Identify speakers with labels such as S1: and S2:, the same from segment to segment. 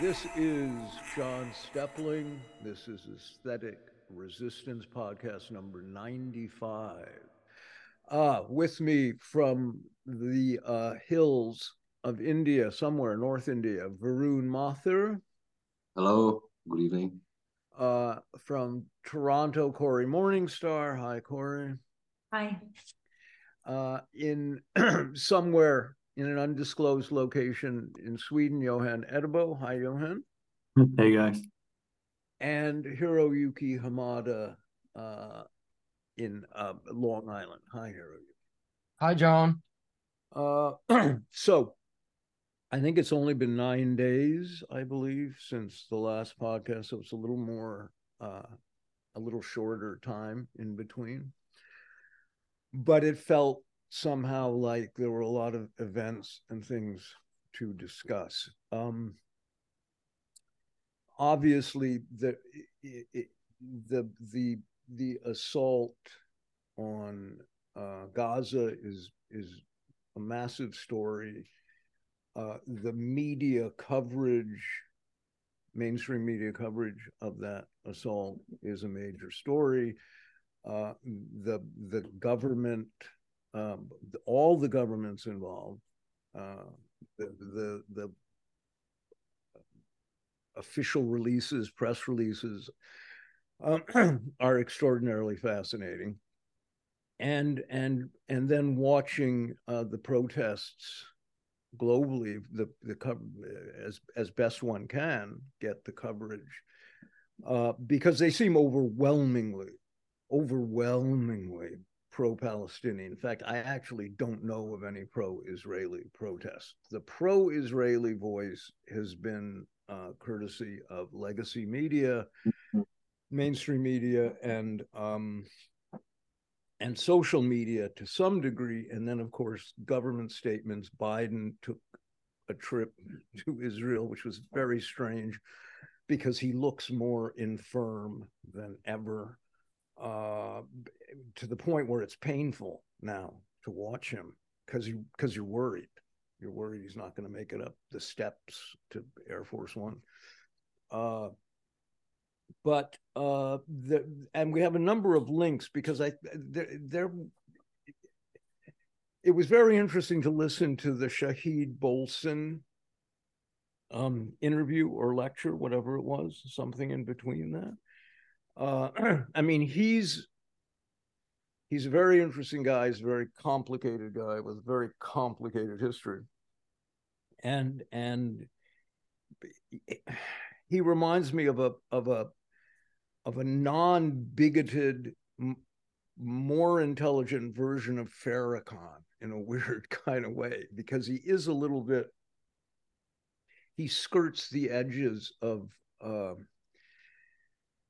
S1: This is John Steppling. This is Aesthetic Resistance Podcast number 95. Uh, with me from the uh, hills of India, somewhere North India, Varun Mathur.
S2: Hello, good evening.
S1: Uh, from Toronto, Cory Morningstar. Hi, Cory.
S3: Hi.
S1: Uh, in somewhere in an undisclosed location in Sweden, Johan Eddebo. Hi, Johan.
S4: Hey, guys.
S1: And Hiroyuki Hamada uh, in uh, Long Island. Hi, Hiroyuki.
S5: Hi, John.
S1: Uh, so I think it's only been nine days, I believe, since the last podcast. So it's a little more, uh, a little shorter time in between. But it felt somehow like there were a lot of events and things to discuss. Um, obviously, the it, the the the assault on uh, Gaza is is a massive story. Uh, the media coverage, mainstream media coverage of that assault is a major story. Uh, the the government um, all the governments involved, uh, the, the, the official releases, press releases, um, are extraordinarily fascinating, and and and then watching uh, the protests globally, the the cover as as best one can get the coverage, uh, because they seem overwhelmingly, overwhelmingly pro Palestinian. In fact, I actually don't know of any pro Israeli protests. The pro Israeli voice has been uh, courtesy of legacy media, mm-hmm. mainstream media, and um, and social media to some degree, and then of course government statements. Biden took a trip to Israel, which was very strange because he looks more infirm than ever uh, to the point where it's painful now to watch him because you because you're worried. You're worried he's not going to make it up the steps to Air Force One. Uh, but uh, the, and we have a number of links because I there, it was very interesting to listen to the Shahid Bolsen um, interview or lecture, whatever it was, something in between that. Uh, I mean, he's he's a very interesting guy. He's a very complicated guy with a very complicated history, and and he reminds me of a of a of a non bigoted, more intelligent version of Farrakhan in a weird kind of way because he is a little bit. He skirts the edges of. Uh,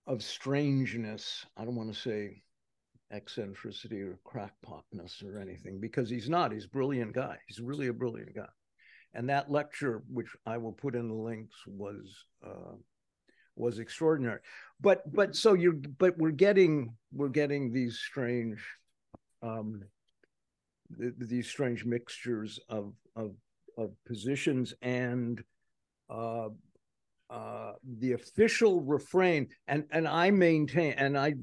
S1: of strangeness. I don't want to say eccentricity or crackpotness or anything because he's not. He's a brilliant guy. He's really a brilliant guy. And that lecture, which I will put in the links, was uh, was extraordinary. But but so you're but we're getting we're getting these strange um, th- these strange mixtures of of of positions and uh, uh, the official refrain, and and I maintain, and I,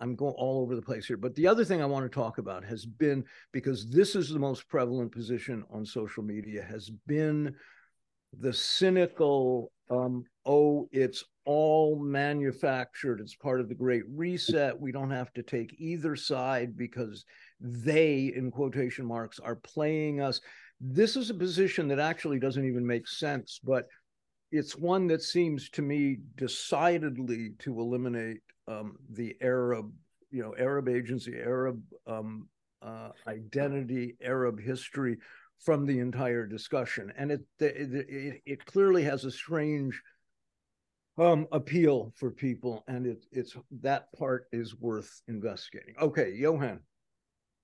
S1: I'm going all over the place here. But the other thing I want to talk about has been because this is the most prevalent position on social media has been the cynical, um, oh, it's all manufactured. It's part of the Great Reset. We don't have to take either side because they, in quotation marks, are playing us. This is a position that actually doesn't even make sense, but it's one that seems to me decidedly to eliminate um, the Arab, you know, Arab agency, Arab um, uh, identity, Arab history from the entire discussion, and it it, it clearly has a strange um, appeal for people, and it, it's that part is worth investigating. Okay, Johan.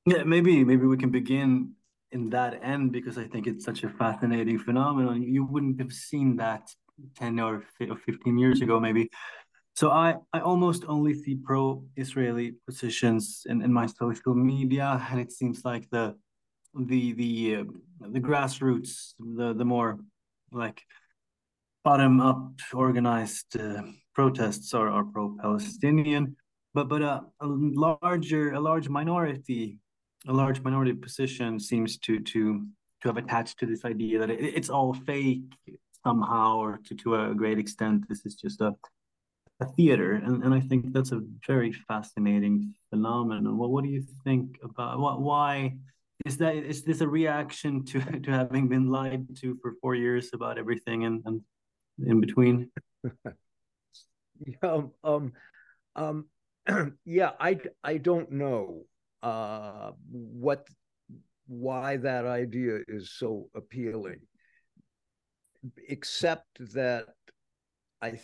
S4: Yeah, maybe maybe we can begin in that end because I think it's such a fascinating phenomenon. You wouldn't have seen that 10 or 15 years ago, maybe. So I, I almost only see pro-Israeli positions in, in my social media, and it seems like the the the uh, the grassroots, the the more like bottom up organized uh, protests are, are pro-Palestinian, but but a, a larger a large minority a large minority position seems to to to have attached to this idea that it, it's all fake somehow or to, to a great extent. This is just a a theater. And, and i think that's a very fascinating phenomenon. Well what do you think about what why is that is this a reaction to to having been lied to for four years about everything and, and in between?
S1: Yeah um um yeah i i don't know uh what why that idea is so appealing except that i th-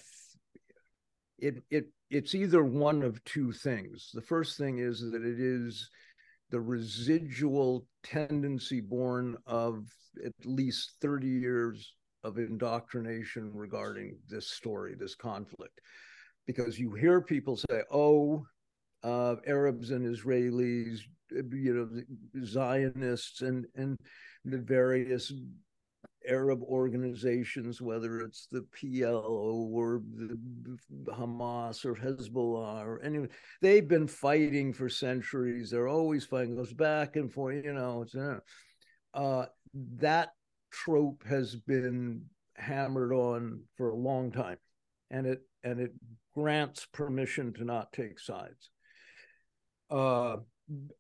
S1: it it it's either one of two things the first thing is that it is the residual tendency born of at least 30 years of indoctrination regarding this story, this conflict. Because you hear people say, oh, uh, Arabs and Israelis, you know, Zionists and, and the various Arab organizations, whether it's the PLO or the Hamas or Hezbollah or anyone, they've been fighting for centuries. They're always fighting, goes back and forth, you know. It's, uh, that trope has been hammered on for a long time, and it and it grants permission to not take sides. Uh,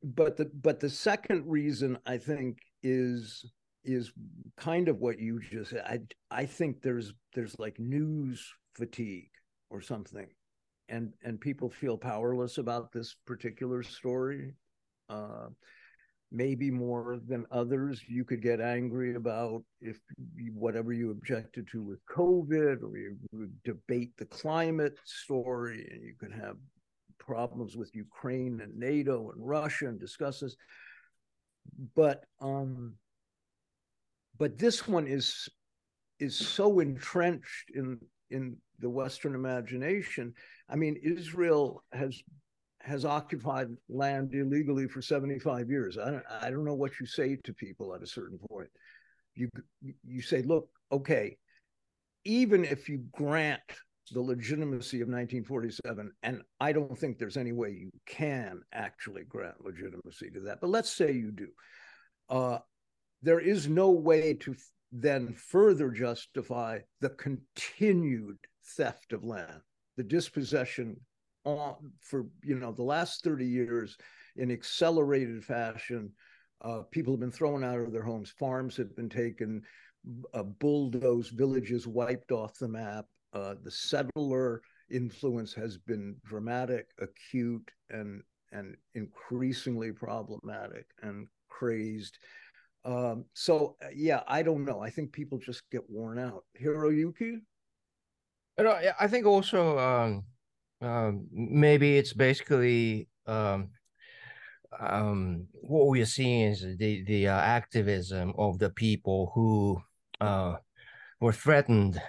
S1: but the but the second reason I think is is kind of what you just said. I I think there's there's like news fatigue or something, and and people feel powerless about this particular story. Uh, maybe more than others. You could get angry about if whatever you objected to with COVID, or you debate the climate story, and you could have problems with Ukraine and NATO and Russia and discuss this. But um, but this one is is so entrenched in in the Western imagination. I mean, Israel has has occupied land illegally for 75 years. I don't I don't know what you say to people at a certain point. You you say, look, okay, even if you grant the legitimacy of 1947, and I don't think there's any way you can actually grant legitimacy to that, but let's say you do. Uh, there is no way to then further justify the continued theft of land, the dispossession on for you know the last 30 years in accelerated fashion. Uh, people have been thrown out of their homes. Farms have been taken, uh, bulldozed, villages wiped off the map. Uh, the settler influence has been dramatic, acute, and and increasingly problematic and crazed. Um, so uh, yeah, I don't know. I think people just get worn out. Hiroyuki?
S3: You I think also um, um, maybe it's basically um, um, what we are seeing is the the uh, activism of the people who uh, were threatened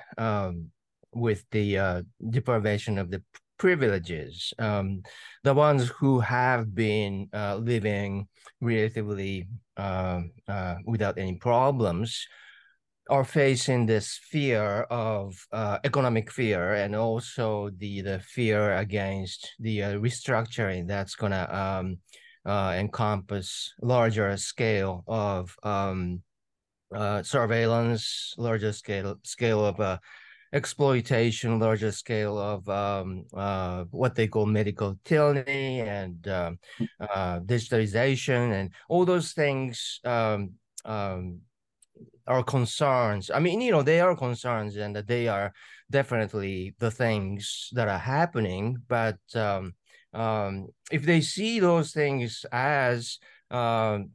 S3: with the uh, deprivation of the privileges. Um, the ones who have been uh, living relatively uh, uh, without any problems are facing this fear of uh, economic fear and also the the fear against the uh, restructuring that's going to um, uh, encompass larger scale of um, surveillance, larger scale scale of exploitation, larger scale of um, uh, what they call medical tyranny and um, uh, digitalization, and all those things um, um, are concerns. I mean, you know, they are concerns, and they are definitely the things that are happening. But um, um, if they see those things as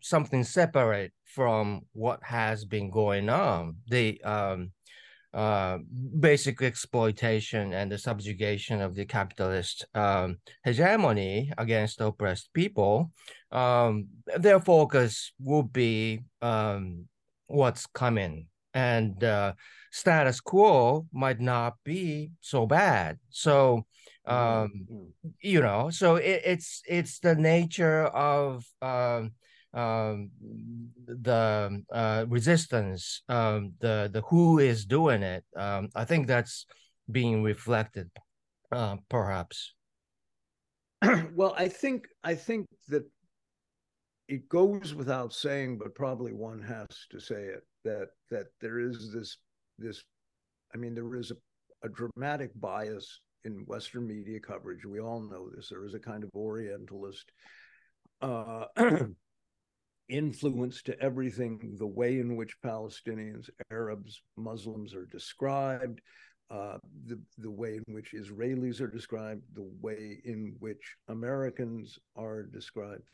S3: something separate from what has been going on, they uh, basic exploitation and the subjugation of the capitalist um, hegemony against oppressed people, um, their focus will be um, what's coming. And uh, status quo might not be so bad. So, um, mm-hmm. you know, so it, it's it's the nature of um, the uh, resistance, um, the the who is doing it. Um, I think that's being reflected, uh, perhaps.
S1: well, I think I think that it goes without saying, but probably one has to say it that that there is this this. I mean, there is a, a dramatic bias in Western media coverage. We all know this. There is a kind of Orientalist uh, influence to everything, the way in which Palestinians, Arabs, Muslims are described, uh, the, the way in which Israelis are described, the way in which Americans are described.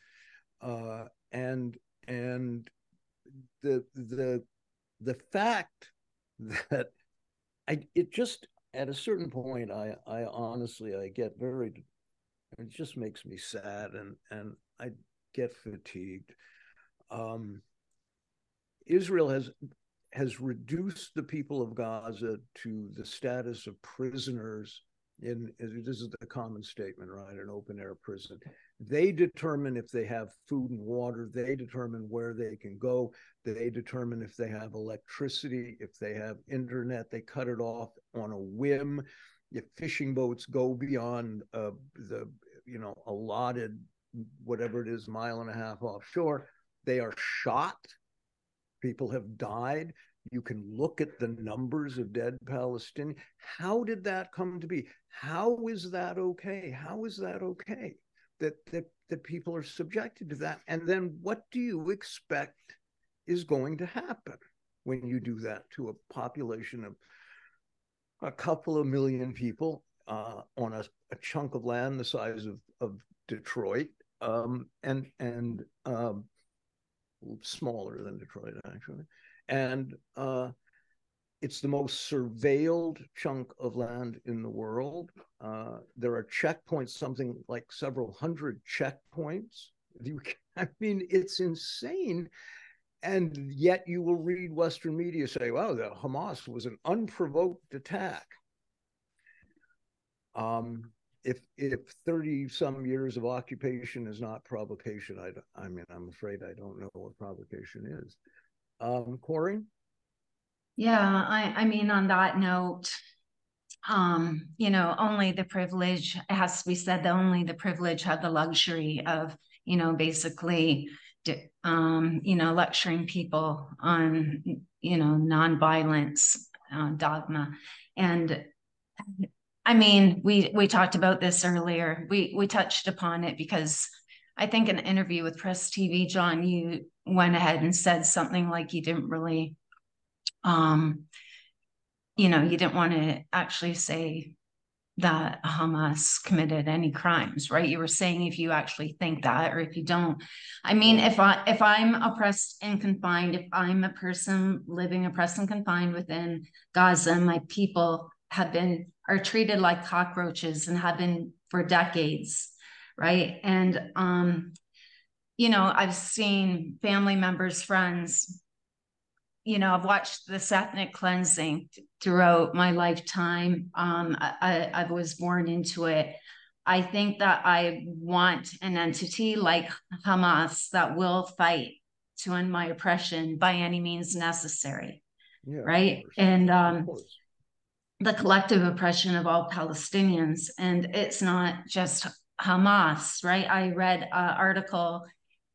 S1: Uh, and and the the the fact that I it just at a certain point I I honestly I get very it just makes me sad and and I get fatigued um, Israel has has reduced the people of Gaza to the status of prisoners in this is the common statement, right? An open air prison. They determine if they have food and water, they determine where they can go, they determine if they have electricity, if they have internet, they cut it off on a whim. If fishing boats go beyond uh, the you know allotted whatever it is mile and a half offshore, they are shot. People have died. You can look at the numbers of dead Palestinians. How did that come to be? How is that okay? How is that okay that, that, that people are subjected to that? And then what do you expect is going to happen when you do that to a population of a couple of million people uh, on a, a, chunk of land the size of, of Detroit? Um, and and um, smaller than Detroit, actually. And uh, it's the most surveilled chunk of land in the world. Uh, there are checkpoints, something like several hundred checkpoints. You, I mean, it's insane. And yet you will read Western media say, wow, the Hamas was an unprovoked attack. Um, if if 30 some years of occupation is not provocation i i mean i'm afraid i don't know what provocation is. Um cory?
S5: Yeah i i mean on that note um you know only the privilege has to be said that only the privilege have the luxury of you know basically um you know lecturing people on you know nonviolence uh, dogma. And I mean, we we talked about this earlier. We we touched upon it because I think in an interview with Press TV, John, you went ahead and said something like you didn't really, um, you know, you didn't want to actually say that Hamas committed any crimes, right? You were saying if you actually think that or if you don't. I mean, if I if I'm oppressed and confined, if I'm a person living oppressed and confined within Gaza, my people have been are treated like cockroaches and have been for decades right? And um you know i've seen family members friends you know i've watched this ethnic cleansing throughout my lifetime. Um I, I was born into it. I think that i want an entity like hamas that will fight to end my oppression by any means necessary yeah, right? and um the collective oppression of all Palestinians. And it's not just Hamas, right? I read an article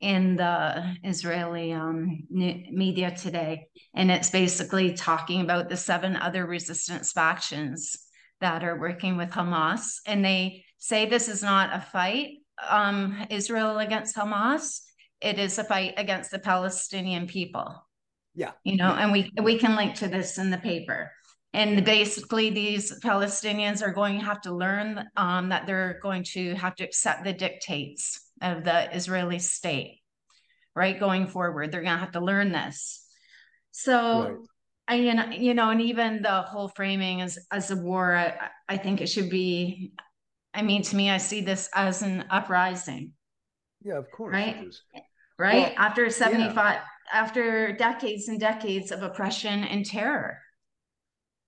S5: in the Israeli um, media today, and it's basically talking about the seven other resistance factions that are working with Hamas. And they say this is not a fight, um, Israel against Hamas. It is a fight against the Palestinian people.
S1: Yeah.
S5: You know, and we we can link to this in the paper. And basically, these Palestinians are going to have to learn um, that they're going to have to accept the dictates of the Israeli state, right? Going forward, they're going to have to learn this. So, right. I, you know, you know, and even the whole framing as as a war, I, I think it should be. I mean, to me, I see this as an uprising.
S1: Yeah, of course.
S5: Right. Right well, after seventy five, yeah. after decades and decades of oppression and terror.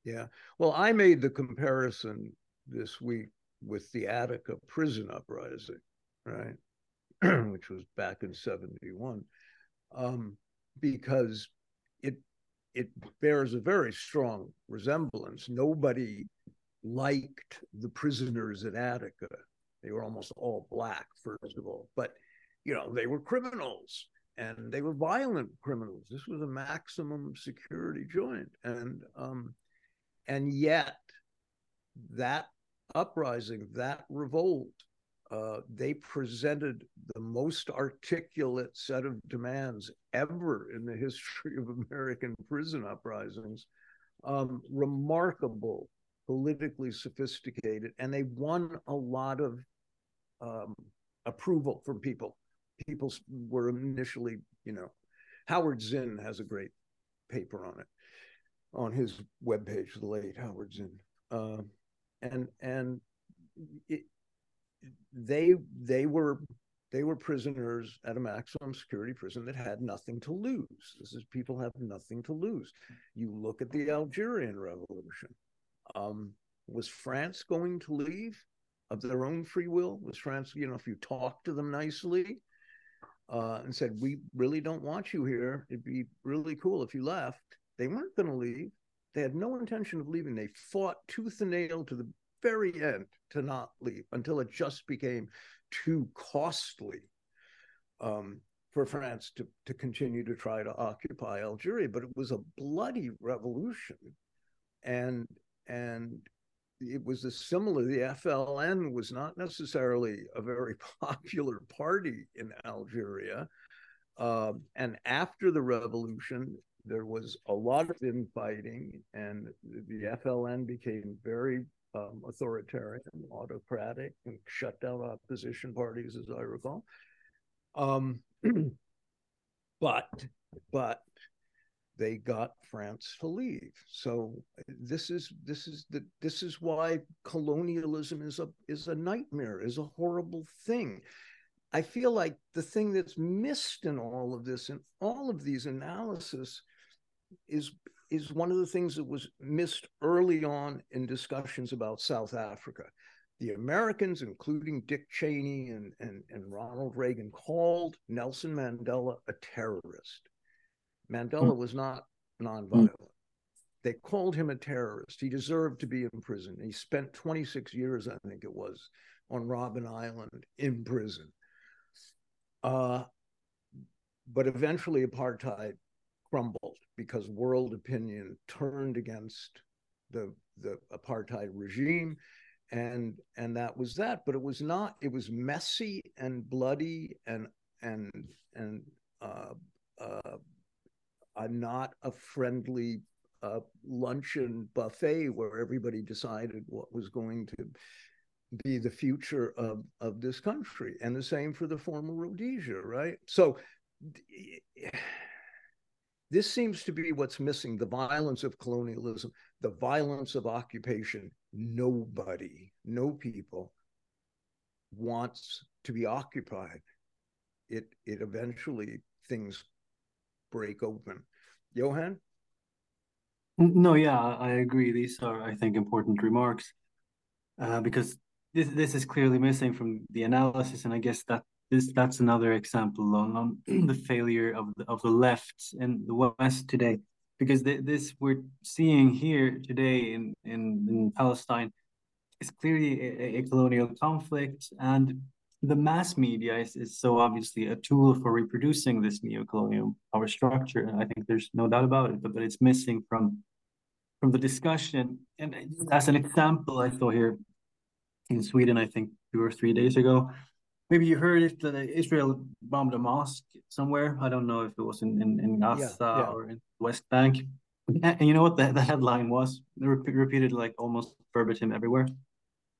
S1: Yeah. Well, I made the comparison this week with the Attica prison uprising, right? Which was back in 71. um, because it it bears a very strong resemblance. Nobody liked the prisoners at Attica. They were almost all black, first of all, but you know they were criminals and they were violent criminals. This was a maximum security joint, and um, and yet that uprising, that revolt, uh, they presented the most articulate set of demands ever in the history of American prison uprisings. Um, remarkable, politically sophisticated, and they won a lot of um, approval from people. People were initially, you know, Howard Zinn has a great paper on it on his webpage, the late Howard Zinn. Uh, and and it, they they were they were prisoners at a maximum security prison that had nothing to lose. This is people have nothing to lose. You look at the Algerian Revolution. Um, was France going to leave of their own free will? Was France, you know, if you talk to them nicely uh, and said, "We really don't want you here. It'd be really cool if you left," they weren't going to leave. They had no intention of leaving. They fought tooth and nail to the very end to not leave until it just became too costly um, for France to, to continue to try to occupy Algeria. But it was a bloody revolution. And and it was a similar the FLN was not necessarily a very popular party in Algeria. Uh, and after the revolution, there was a lot of infighting, and the FLN became very um, authoritarian, autocratic, and shut down opposition parties, as I recall. Um, but but they got France to leave. So this is this is the this is why colonialism is a is a nightmare, is a horrible thing. I feel like the thing that's missed in all of this, in all of these analysis, is is one of the things that was missed early on in discussions about South Africa. The Americans, including Dick Cheney and, and, and Ronald Reagan, called Nelson Mandela a terrorist. Mandela mm. was not nonviolent. Mm. They called him a terrorist. He deserved to be in prison. He spent 26 years, I think it was, on Robben Island in prison. Uh, but eventually, apartheid crumbled because world opinion turned against the the apartheid regime and and that was that. But it was not it was messy and bloody and and and uh, uh, not a friendly uh, luncheon buffet where everybody decided what was going to be the future of of this country. And the same for the former rhodesia right? So this seems to be what's missing the violence of colonialism, the violence of occupation. Nobody, no people wants to be occupied. It, it eventually things break open. Johan?
S4: No, yeah, I agree. These are, I think, important remarks uh, because this this is clearly missing from the analysis, and I guess that this that's another example on, on the failure of the, of the left in the West today, because this we're seeing here today in in, in Palestine is clearly a, a, colonial conflict, and the mass media is, is so obviously a tool for reproducing this neo-colonial power structure. And I think there's no doubt about it, but, but it's missing from from the discussion. And as an example, I saw here in Sweden, I think two or three days ago, maybe you heard it that Israel bombed a mosque somewhere. I don't know if it was in in, in Gaza yeah, yeah. or in West Bank. And you know what the, the headline was? They repeated like almost verbatim everywhere.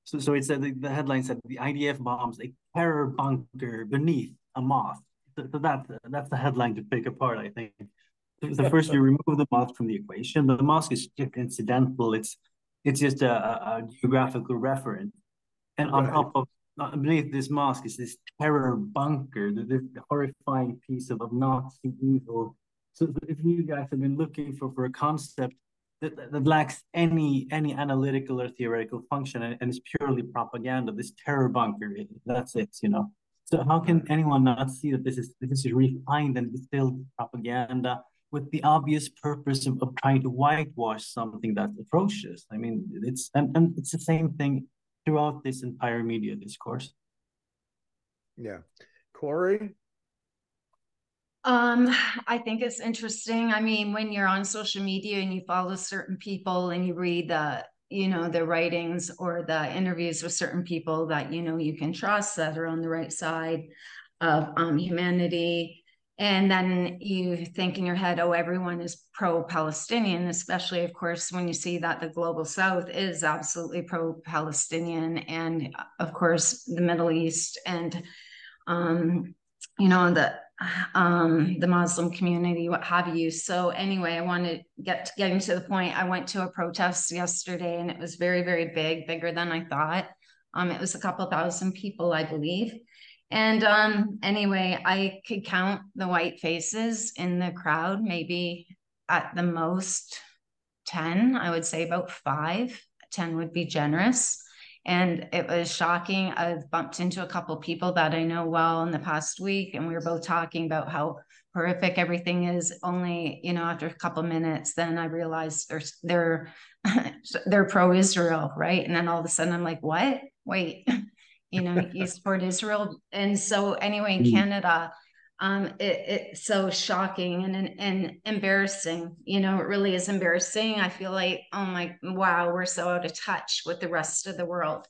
S4: So, so it said the, the headline said the IDF bombs a terror bunker beneath a mosque. So, so that that's the headline to pick apart. I think. So first you remove the mosque from the equation. The mosque is just incidental. It's it's just a, a geographical reference, and on right. top of beneath this mask is this terror bunker, the, the horrifying piece of, of Nazi evil. So if you guys have been looking for, for a concept that, that lacks any any analytical or theoretical function and, and is purely propaganda, this terror bunker, that's it, you know. So how can anyone not see that this is this is refined and distilled propaganda with the obvious purpose of, of trying to whitewash something that's atrocious? I mean, it's and, and it's the same thing throughout this entire media discourse.
S1: Yeah. Cory?
S5: Um, I think it's interesting. I mean, when you're on social media and you follow certain people and you read the, you know, the writings or the interviews with certain people that you know you can trust that are on the right side of um, humanity, and then you think in your head, oh, everyone is pro-Palestinian, especially, of course, when you see that the global South is absolutely pro-Palestinian, and of course, the Middle East and um, you know the um, the Muslim community, what have you. So anyway, I want to get to getting to the point. I went to a protest yesterday, and it was very, very big, bigger than I thought. Um, it was a couple thousand people, I believe. And um, anyway, I could count the white faces in the crowd, maybe at the most 10, I would say about five. 10 would be generous and it was shocking. I've bumped into a couple people that I know well in the past week, and we were both talking about how horrific everything is. Only, you know, after a couple minutes, then I realized they're they're they're pro-Israel, right? And then all of a sudden, I'm like, what? Wait, you know, you support Israel, and so anyway, in mm. Canada um, it, it's so shocking and, and, and embarrassing. You know, it really is embarrassing. I feel like, oh my, wow, we're so out of touch with the rest of the world.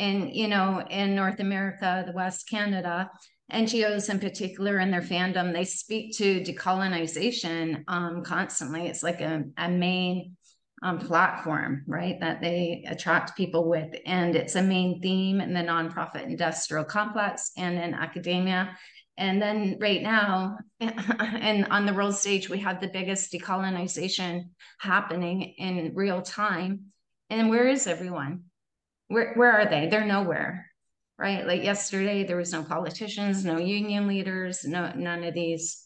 S5: And, you know, in North America, the West, Canada, NGOs in particular and their fandom, they speak to decolonization um, constantly. It's like a, a main um, platform, right, that they attract people with. And it's a main theme in the nonprofit industrial complex and in academia. And then right now, and on the world stage, we have the biggest decolonization happening in real time. And where is everyone? Where, where are they? They're nowhere, right? Like yesterday, there was no politicians, no union leaders, no none of these,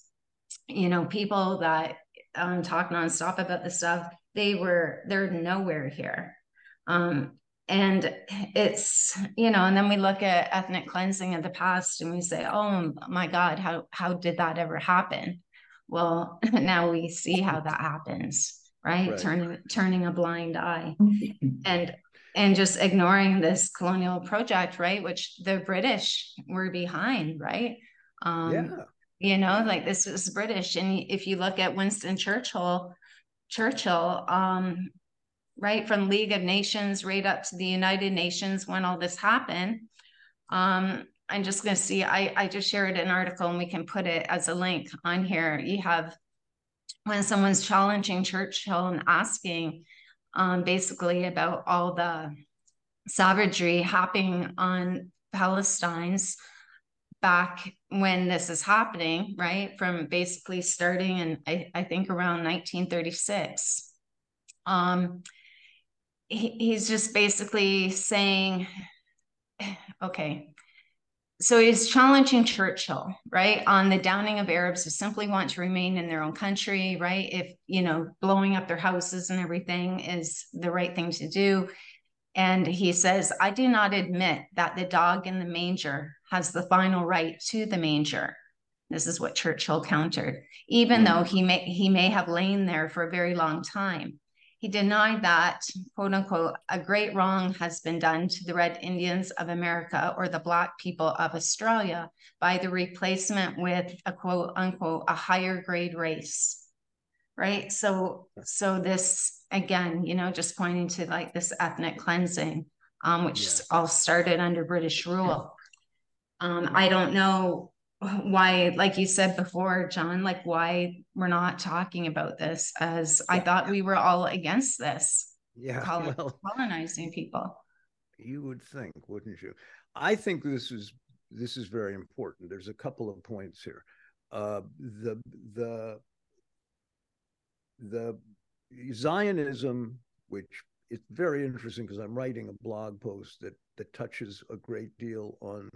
S5: you know, people that um, talk nonstop about this stuff. They were, they're nowhere here. Um, and it's you know and then we look at ethnic cleansing of the past and we say oh my god how how did that ever happen? Well now we see how that happens right, right. turning turning a blind eye. And and just ignoring this colonial project right? Which the british were behind right? Um yeah. you know like this was british. And if you look at winston churchill churchill um right from League of Nations right up to the United Nations when all this happened. Um, I'm just going to see, I, I just shared an article and we can put it as a link on here. You have when someone's challenging Churchill and asking um, basically about all the savagery happening on Palestine's back when this is happening, right? From basically starting in, I, I think, around 1936. Um, he's just basically saying, okay, so he's challenging Churchill, right, on the downing of Arabs who simply want to remain in their own country, right? If, you know, blowing up their houses and everything is the right thing to do. And he says, I do not admit that the dog in the manger has the final right to the manger. This is what Churchill countered, even though he may he may have lain there for a very long time. He denied that, quote unquote, a great wrong has been done to the Red Indians of America or the Black people of Australia by the replacement with a quote unquote, a higher grade race. Right. So, so this again, you know, just pointing to like this ethnic cleansing, um, which yes. all started under British rule. Um, I don't know why like you said before john like why we're not talking about this as i thought we were all against this
S1: yeah
S5: colon- well, colonizing people.
S1: You would think wouldn't you? I think this is this is very important. There's a couple of points here. Uh the the the zionism which it's very interesting because i'm writing a blog post that that touches a great deal on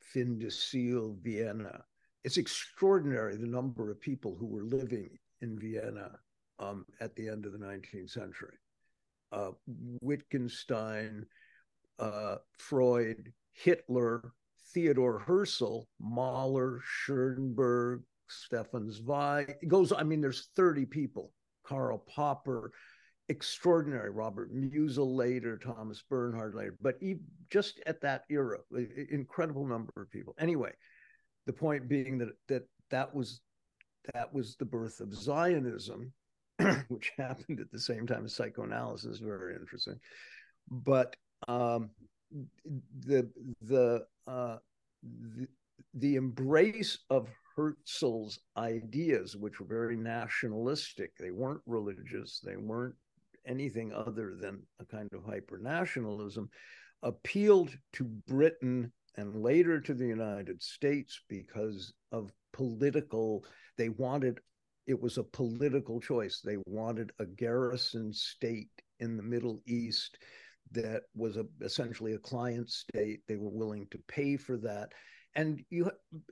S1: fin de Siècle Vienna. It's extraordinary the number of people who were living in Vienna um, at the end of the 19th century. Uh, Wittgenstein, uh, Freud, Hitler, Theodore Herzl, Mahler, Schoenberg, Stefan Zweig. It goes, I mean, there's 30 people. Karl Popper, extraordinary. Robert Musil later, Thomas Bernhard later, but just at that era, incredible number of people. Anyway, the point being that that that was that was the birth of Zionism, which happened at the same time as psychoanalysis. Very interesting, but um, the the uh, the the embrace of Herzl's ideas, which were very nationalistic, they weren't religious, they weren't anything other than a kind of hyper nationalism, appealed to Britain and later to the United States because of political, they wanted, it was a political choice. They wanted a garrison state in the Middle East that was a, essentially a client state. They were willing to pay for that. And you,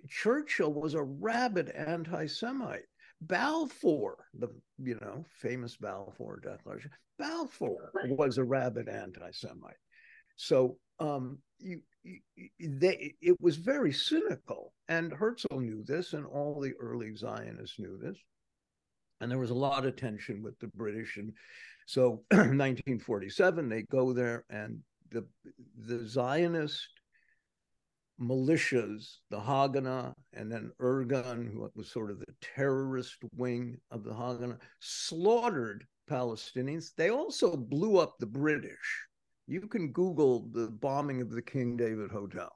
S1: Churchill was a rabid anti-Semite. Balfour, the you know famous Balfour Declaration, Balfour was a rabid anti-Semite. So um, you, you, they, it was very cynical, and Herzl knew this, and all the early Zionists knew this, and there was a lot of tension with the British, and so 1947 they go there, and the the Zionist militias, the Haganah, and then Irgun, who was sort of the terrorist wing of the Haganah, slaughtered Palestinians. They also blew up the British. You can Google the bombing of the King David Hotel.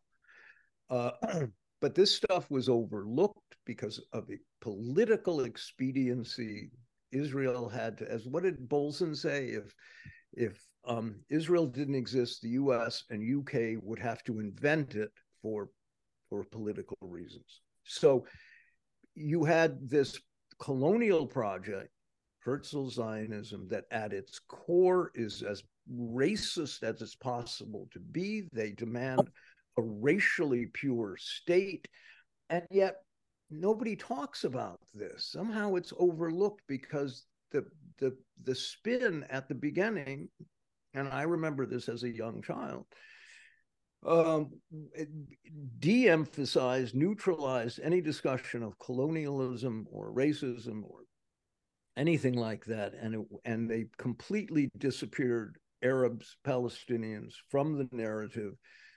S1: Uh, but this stuff was overlooked because of the political expediency. Israel had to, as what did Bolsen say? If if um, Israel didn't exist, the U.S. and U.K. would have to invent it for for political reasons. So you had this colonial project, Herzl Zionism, that at its core is as racist as it's possible to be. They demand a racially pure state, and yet nobody talks about this. Somehow it's overlooked because the the the spin at the beginning, and I remember this as a young child, um, de-emphasized, neutralized any discussion of colonialism or racism or anything like that, and it, and they completely disappeared Arabs, Palestinians from the narrative.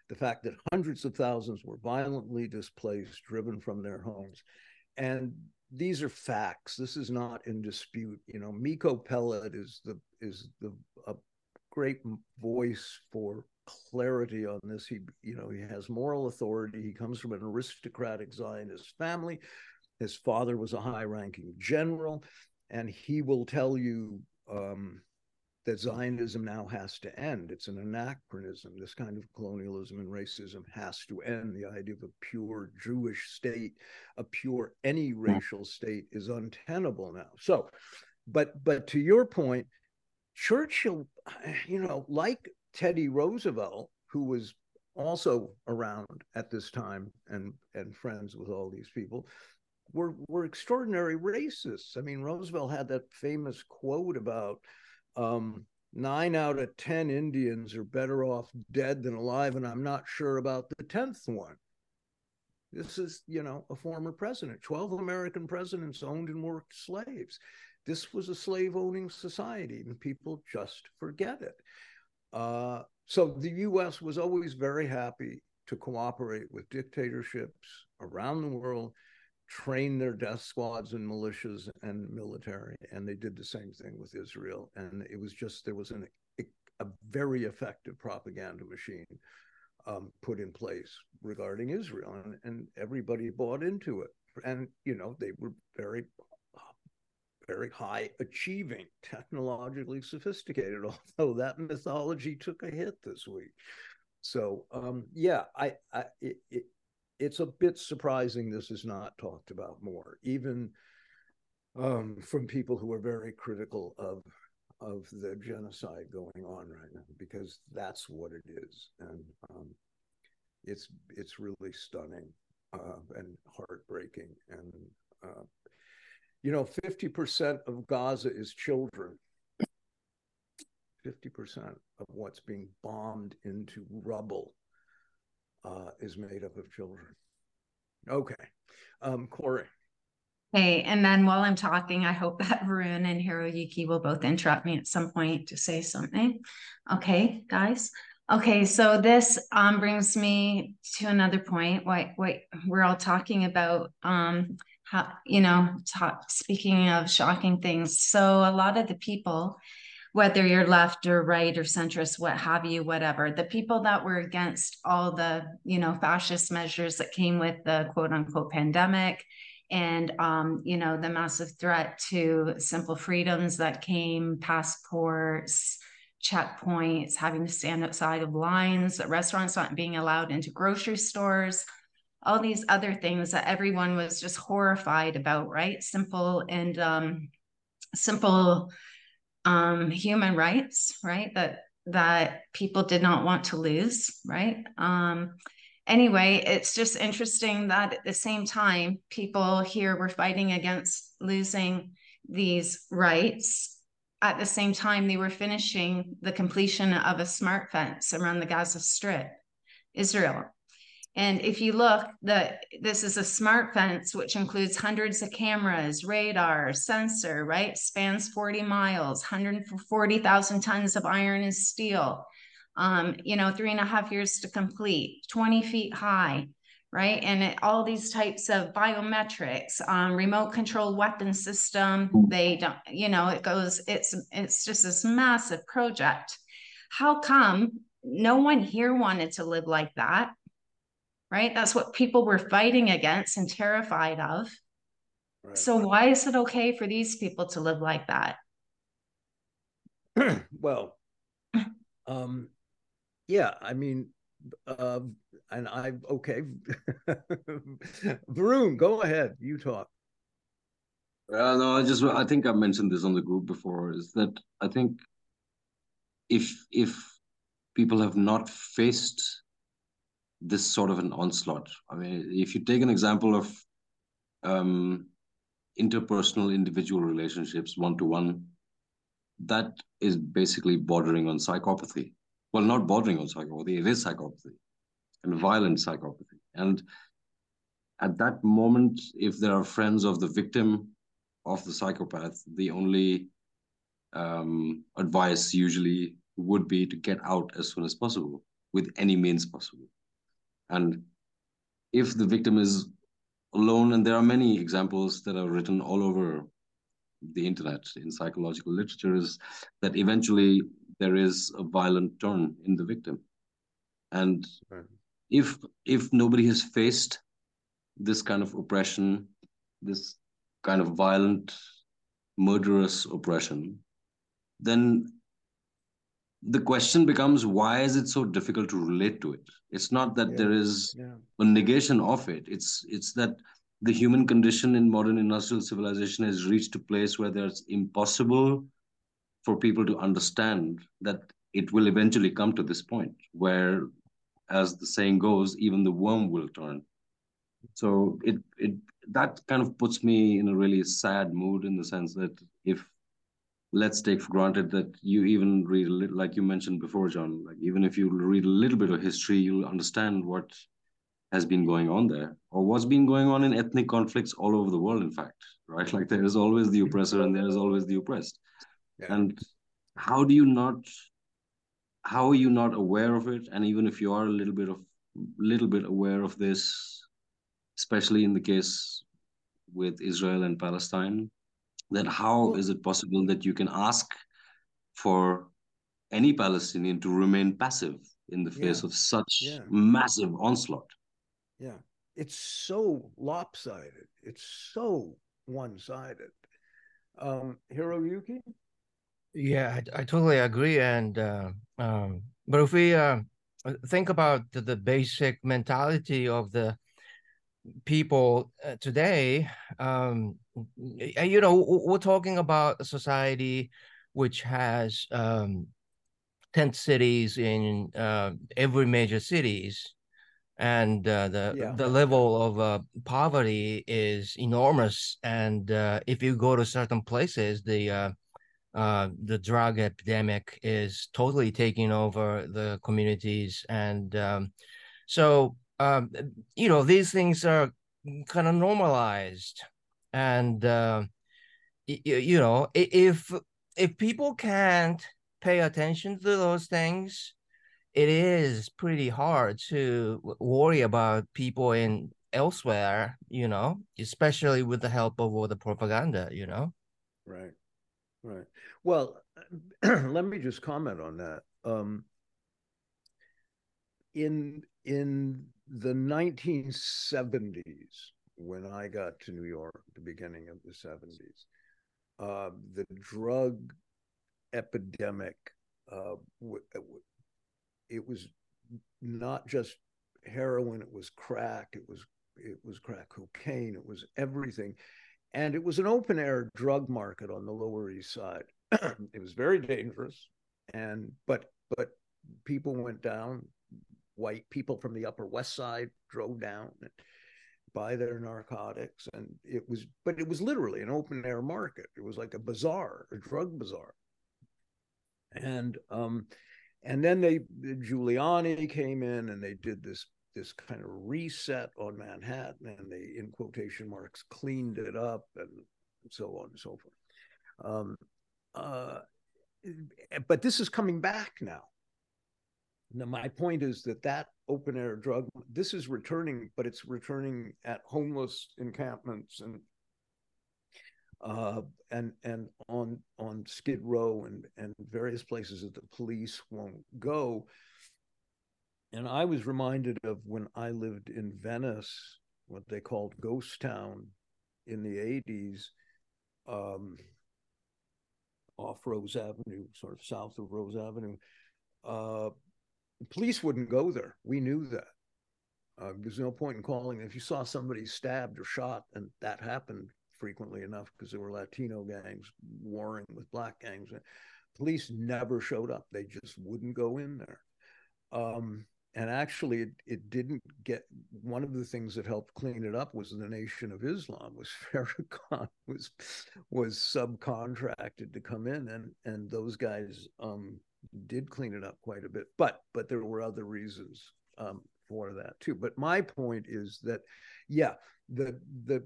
S1: The fact that hundreds of thousands were violently displaced, driven from their homes, and these are facts. This is not in dispute. You know, Miko Peled is the is the a great voice for clarity on this. He, you know, he has moral authority. He comes from an aristocratic Zionist family. His father was a high-ranking general, and he will tell you um, that Zionism now has to end. It's an anachronism. This kind of colonialism and racism has to end. The idea of a pure Jewish state, a pure any racial state, is untenable now. So, but but to your point, Churchill, you know, like Teddy Roosevelt, who was also around at this time and and friends with all these people, were were extraordinary racists. I mean, Roosevelt had that famous quote about um, nine out of ten Indians are better off dead than alive, and I'm not sure about the tenth one. This is, you know, a former president. Twelve American presidents owned and worked slaves. This was a slave owning society, and people just forget it. Uh, so the US was always very happy to cooperate with dictatorships around the world, train their death squads and militias and military. And they did the same thing with Israel. And it was just, there was an, a very effective propaganda machine um, put in place regarding Israel. And, and everybody bought into it. And, you know, they were very very high achieving, technologically sophisticated, although that mythology took a hit this week. So um, yeah, I, I it, it, it's a bit surprising this is not talked about more, even um, from people who are very critical of of the genocide going on right now, because that's what it is, and um, it's it's really stunning uh, and heartbreaking, and uh, you know, 50% of Gaza is children. 50% of what's being bombed into rubble uh, is made up of children. Okay, um, Cory.
S5: Hey, and then while I'm talking, I hope that Varun and Hiroyuki will both interrupt me at some point to say something. Okay, guys. Okay, so this um, brings me to another point. What what we're all talking about, um, how you know, talk, speaking of shocking things. So a lot of the people, whether you're left or right or centrist, what have you, whatever, the people that were against all the you know fascist measures that came with the quote unquote pandemic and um, you know the massive threat to simple freedoms that came passports checkpoints having to stand outside of lines restaurants not being allowed into grocery stores all these other things that everyone was just horrified about right simple and um, simple um, human rights right that that people did not want to lose right um, anyway, it's just interesting that at the same time, people here were fighting against losing these rights. At the same time, they were finishing the completion of a smart fence around the Gaza Strip, Israel. And if you look, the this is a smart fence which includes hundreds of cameras, radar, sensor, right? Spans 40 miles, 140,000 tons of iron and steel um, you know, three and a half years to complete, 20 feet high, right? And it, all these types of biometrics, um, remote control weapon system, they don't, you know, it goes, it's, it's just this massive project. How come no one here wanted to live like that? Right? That's what people were fighting against and terrified of. Right. So why is it okay for these people to live like that?
S1: well, um, yeah, I mean, uh, and I okay, Varun, go ahead. You talk.
S2: Well, no, I just I think I mentioned this on the group before. Is that I think if if people have not faced this sort of an onslaught, I mean, if you take an example of um, interpersonal individual relationships, one to one, that is basically bordering on psychopathy well, not bordering on psychopathy, it is psychopathy and violent psychopathy. And at that moment, if there are friends of the victim of the psychopath, the only um, advice usually would be to get out as soon as possible with any means possible. And if the victim is alone, and there are many examples that are written all over the internet in psychological literature, is that eventually there is a violent turn in the victim and right. if if nobody has faced this kind of oppression this kind of violent murderous oppression then the question becomes why is it so difficult to relate to it it's not that yeah. there is yeah. a negation of it it's it's that the human condition in modern industrial civilization has reached a place where there's impossible for people to understand that it will eventually come to this point where, as the saying goes, even the worm will turn. So it it that kind of puts me in a really sad mood in the sense that if let's take for granted that you even read a little, like you mentioned before, John, like even if you read a little bit of history, you'll understand what has been going on there or what's been going on in ethnic conflicts all over the world, in fact, right? Like there is always the oppressor and there is always the oppressed. Yeah. And how do you not how are you not aware of it? And even if you are a little bit of little bit aware of this, especially in the case with Israel and Palestine, that how is it possible that you can ask for any Palestinian to remain passive in the face yeah. of such yeah. massive onslaught?
S1: Yeah, it's so lopsided. It's so one-sided. Um, Hiroyuki?
S3: Yeah, I, I totally agree. And uh, um, but if we uh, think about the, the, basic mentality of the people uh, today, um, you know, we're talking about a society which has um, tent cities in uh, every major cities, and uh, the yeah. the level of uh, poverty is enormous. And uh, if you go to certain places, the uh, uh, the drug epidemic is totally taking over the communities and um, So um, you know these things are kind of normalized, and uh, you, you know if if people can't pay attention to those things, it is pretty hard to worry about people in elsewhere, you know, especially with the help of all the propaganda, you know.
S1: Right, right. Well, let me just comment on that. Um, in in the 1970s, when I got to New York, the beginning of the 70s, uh, the drug epidemic. Uh, it was not just heroin; it was crack. It was it was crack cocaine. It was everything, and it was an open air drug market on the Lower East Side. it was very dangerous, and but but people went down. White people from the Upper West Side drove down and buy their narcotics, and it was but it was literally an open air market. It was like a bazaar, a drug bazaar, and um, and then they Giuliani came in and they did this this kind of reset on Manhattan, and they in quotation marks cleaned it up and so on and so forth. Um, uh, but this is coming back now. Now, my point is that that open air drug, this is returning, but it's returning at homeless encampments and uh, and and on on Skid Row and and various places that the police won't go. And I was reminded of when I lived in Venice, what they called Ghost Town in the 80s, um, off Rose Avenue, sort of south of Rose Avenue. Uh, police wouldn't go there. We knew that. Uh, there's no point in calling. If you saw somebody stabbed or shot, and that happened frequently enough because there were Latino gangs warring with black gangs. Police never showed up. They just wouldn't go in there. Um, and actually, it, it didn't get. One of the things that helped clean it up was the Nation of Islam. Was Farrakhan was was subcontracted to come in, and and those guys um, did clean it up quite a bit. But but there were other reasons um, for that too. But my point is that, yeah, the the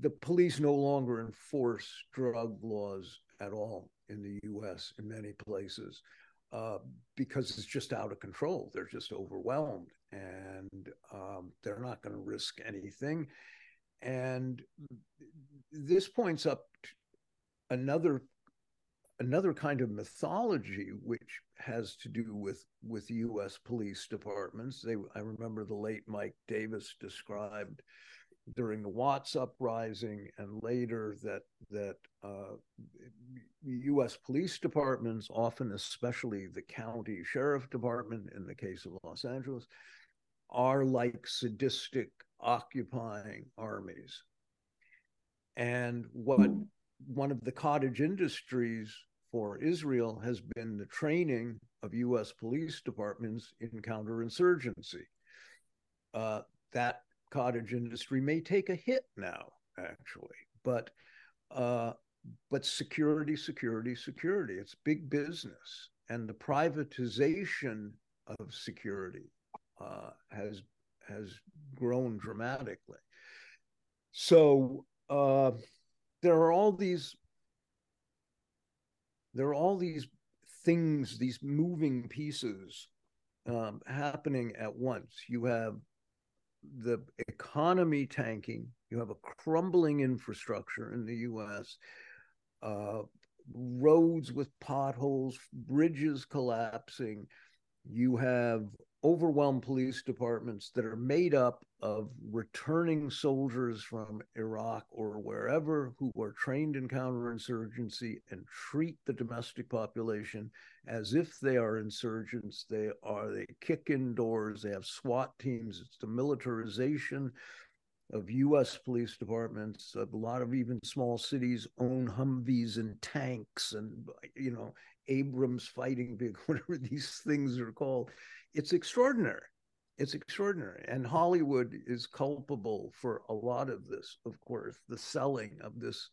S1: the police no longer enforce drug laws at all in the U.S. in many places uh, because it's just out of control. They're just overwhelmed, and um, they're not going to risk anything. And this points up another another kind of mythology which has to do with with U.S. police departments. They, I remember the late Mike Davis described during the Watts uprising and later that that uh, U.S. police departments, often especially the county sheriff department in the case of Los Angeles, are like sadistic occupying armies. And what one of the cottage industries for Israel has been the training of U.S. police departments in counterinsurgency. Uh, that cottage industry may take a hit now, actually, but uh, but security, security, security. It's big business, and the privatization of security uh, has has grown dramatically. So uh, there are all these there are all these things, these moving pieces um, happening at once. You have the economy tanking, you have a crumbling infrastructure in the US, uh, roads with potholes, bridges collapsing, you have overwhelmed police departments that are made up of returning soldiers from Iraq or wherever who are trained in counterinsurgency and treat the domestic population as if they are insurgents. They are, they kick in doors, they have SWAT teams. It's the militarization of US police departments. A lot of even small cities own Humvees and tanks and, you know, Abrams fighting big, whatever these things are called. It's extraordinary. It's extraordinary. And Hollywood is culpable for a lot of this, of course, the selling of this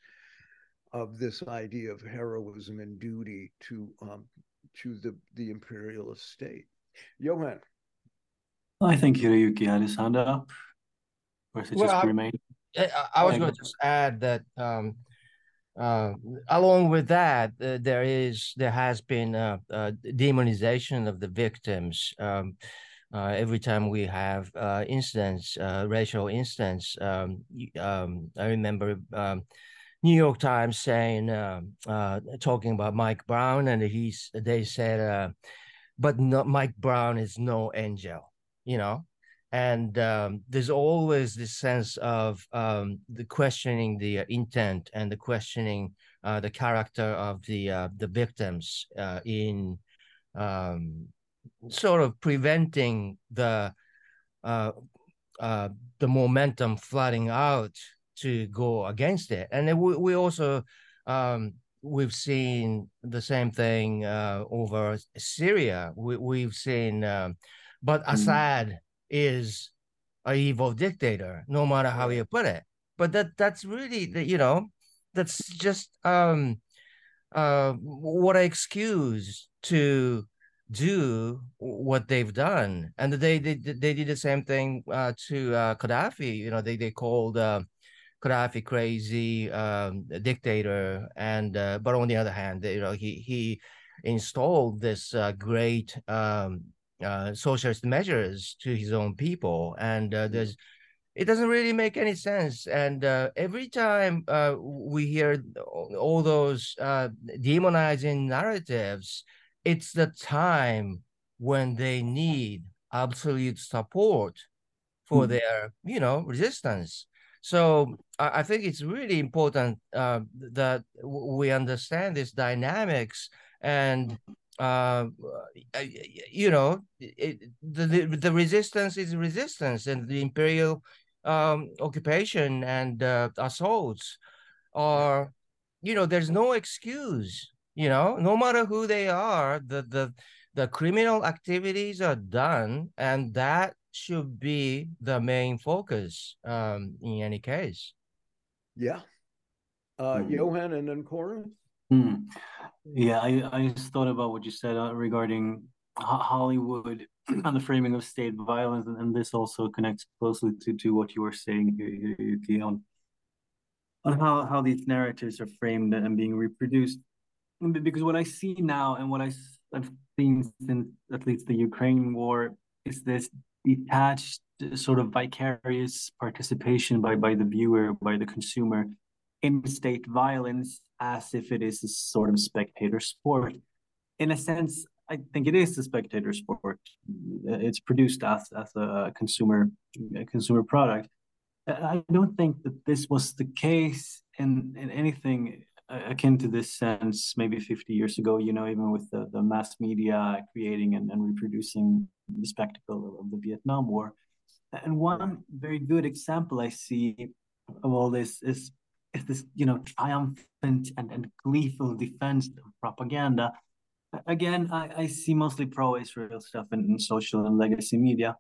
S1: of this idea of heroism and duty to um, to the, the imperialist state. Johan.
S4: I think Hiroyuki had his hand up. Or is it
S3: Well,
S4: just
S3: I-
S4: remain?
S3: I, I was going to just add that um, uh, along with that, uh, there is there has been a, a demonization of the victims. Um, every time we have uh, incidents, uh, racial incidents, um, um, I remember um, New York Times saying, um uh, talking about Mike Brown, and he's they said, uh, but Mike Brown is no angel, you know? And um, there's always this sense of um, the questioning the uh, intent and the questioning uh, the character of the uh, the victims uh, in um, sort of preventing the uh, uh, the momentum flooding out to go against it. And then we, we also um, we've seen the same thing uh, over Syria. We, we've seen, um, but
S4: Mm.
S3: Assad is a evil dictator, no matter how you put it. But that that's really the, you know that's just um uh what I excuse to do what they've done and they they, they did the same thing uh, to uh, Gaddafi you know they they called uh, Gaddafi crazy um, dictator and uh, but on the other hand you know he he installed this uh, great um, uh, socialist measures to his own people and uh, there's it doesn't really make any sense. And uh, every time uh, we hear all those uh, demonizing narratives, it's the time when they need absolute support for
S4: Mhm.
S3: their, you know, resistance. So I, I think it's really important uh, that w- we understand these dynamics and uh, you know, it, the, the the resistance is resistance, and the imperial um, occupation and uh, assaults are, you know, there's no excuse. You know, no matter who they are, the the the criminal activities are done, and that should be the main focus um, in any case.
S1: Yeah. Uh,
S4: Hmm.
S1: Johan and then Cory.
S4: Hmm. Yeah, I, I just thought about what you said uh, regarding Hollywood and the framing of state violence, and, and this also connects closely to, to what you were saying, here, Yu- Yuki, on on how, how these narratives are framed and being reproduced. Be- Because what I see now and what I, have seen since at least the Ukraine war is this detached, sort of vicarious participation by, by the viewer, by the consumer in state violence as if it is a sort of spectator sport. In a sense, I think it is a spectator sport. It's produced as, as a consumer a consumer product. I don't think that this was the case in, in anything akin to this sense maybe 50 years ago, you know, even with the, the mass media creating and, and reproducing the spectacle of the Vietnam War. And one very good example I see of all this is is this, you know, triumphant and, and gleeful defense of propaganda. Again, I, I see mostly pro-Israel stuff in, in social and legacy media.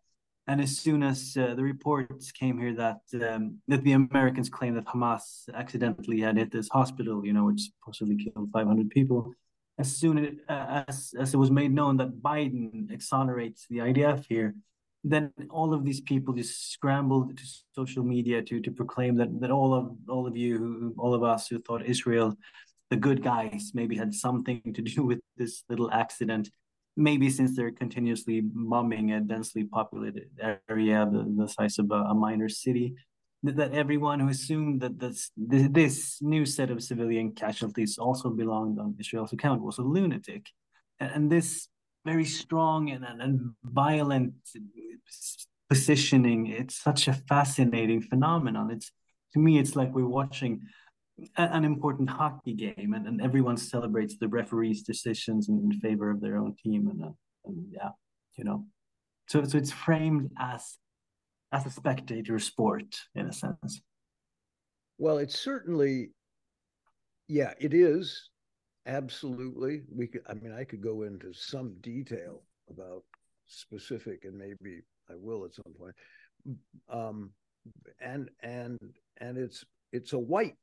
S4: And as soon as uh, the reports came here that um, that the Americans claim that Hamas accidentally had hit this hospital, you know, which supposedly killed 500 people, as soon as, uh, as as it was made known that Biden exonerates the IDF here, then all of these people just scrambled to social media to to proclaim that that all of all of you, who, all of us who thought Israel, the good guys, maybe had something to do with this little accident. Maybe since they're continuously bombing a densely populated area the, the size of a, a minor city, that, everyone who assumed that this, this new set of civilian casualties also belonged on Israel's account was a lunatic, and, this very strong and, and, violent positioning. It's such a fascinating phenomenon. It's to me, it's like we're watching an important hockey game, and, and everyone celebrates the referee's decisions in, in favor of their own team, and, uh, and yeah, you know, so so it's framed as as a spectator sport in a sense.
S1: Well, it's certainly, yeah, it is absolutely. We could, I mean, I could go into some detail about specific, and maybe I will at some point. Um, and and and it's it's a white,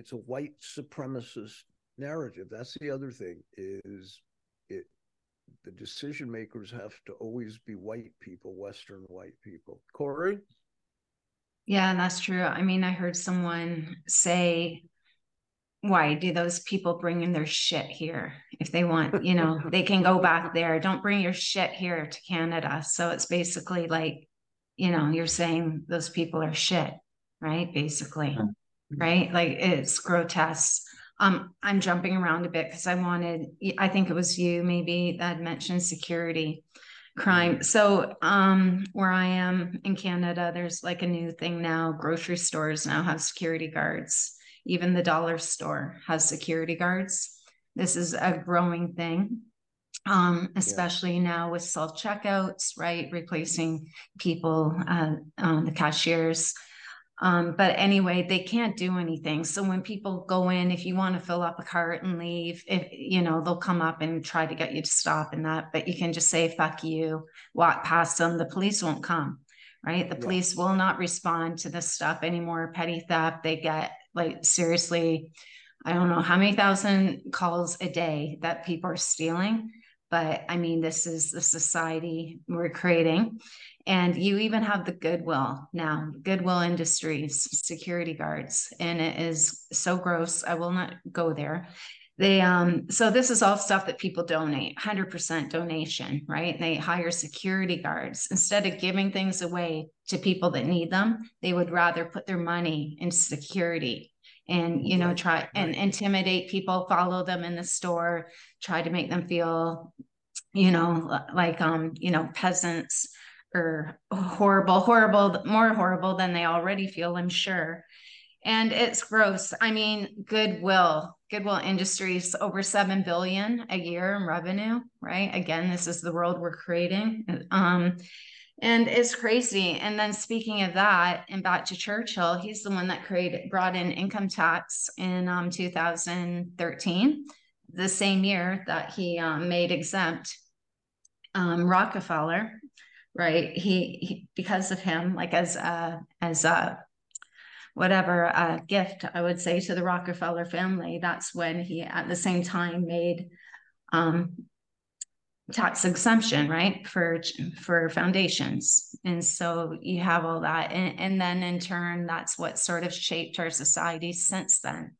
S1: it's a white supremacist narrative. That's the other thing is it the decision makers have to always be white people, Western white people. Cory?
S5: Yeah, and that's true. I mean, I heard someone say, why do those people bring in their shit here if they want you know they can go back there don't bring your shit here to canada so it's basically like you know you're saying those people are shit right basically right like it's grotesque um i'm jumping around a bit because i wanted i think it was you maybe that mentioned security crime so um where i am in canada there's like a new thing now grocery stores now have security guards even the dollar store has security guards. This is a growing thing, um, especially yeah. now with self checkouts, right? Replacing people, uh, um, the cashiers. Um, but anyway, they can't do anything. So when people go in, if you want to fill up a cart and leave, if you know, they'll come up and try to get you to stop and that, but you can just say fuck you, walk past them. The police won't come, right? The yeah. police will not respond to this stuff anymore. Petty theft, they get like seriously, I don't know how many thousand calls a day that people are stealing. But I mean, this is the society we're creating. And you even have the Goodwill now, Goodwill Industries, security guards. And it is so gross. I will not go there. They um so this is all stuff that people donate 100% donation right and they hire security guards instead of giving things away to people that need them they would rather put their money in security and you know try and intimidate people follow them in the store try to make them feel you know like um you know peasants or horrible horrible more horrible than they already feel i'm sure. And it's gross. I mean goodwill goodwill industries over 7 billion a year in revenue right? Again this is the world we're creating. Um and it's crazy. And then speaking of that and back to churchill he's the one that created brought in income tax in um, 2013 the same year that he um, made exempt um, rockefeller right he, he, because of him like as a as a whatever uh, gift I would say to the Rockefeller family. That's when he, at the same time, made um, tax exemption, right, for for foundations. And so you have all that, and, and then in turn, that's what sort of shaped our society since then.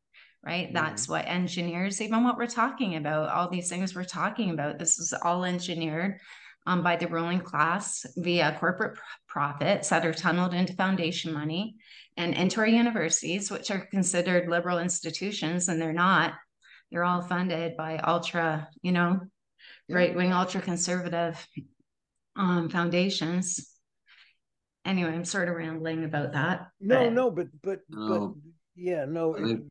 S5: Right. Mm-hmm. That's what engineers, even what we're talking about, all these things we're talking about, this is all engineered um, by the ruling class via corporate profits that are tunneled into foundation money and into our universities, which are considered liberal institutions, and they're not. They're all funded by ultra, you know, yeah. right wing, ultra conservative um, foundations. Anyway, I'm sort of rambling about that.
S1: No, but... no, but but no. but yeah, no. It,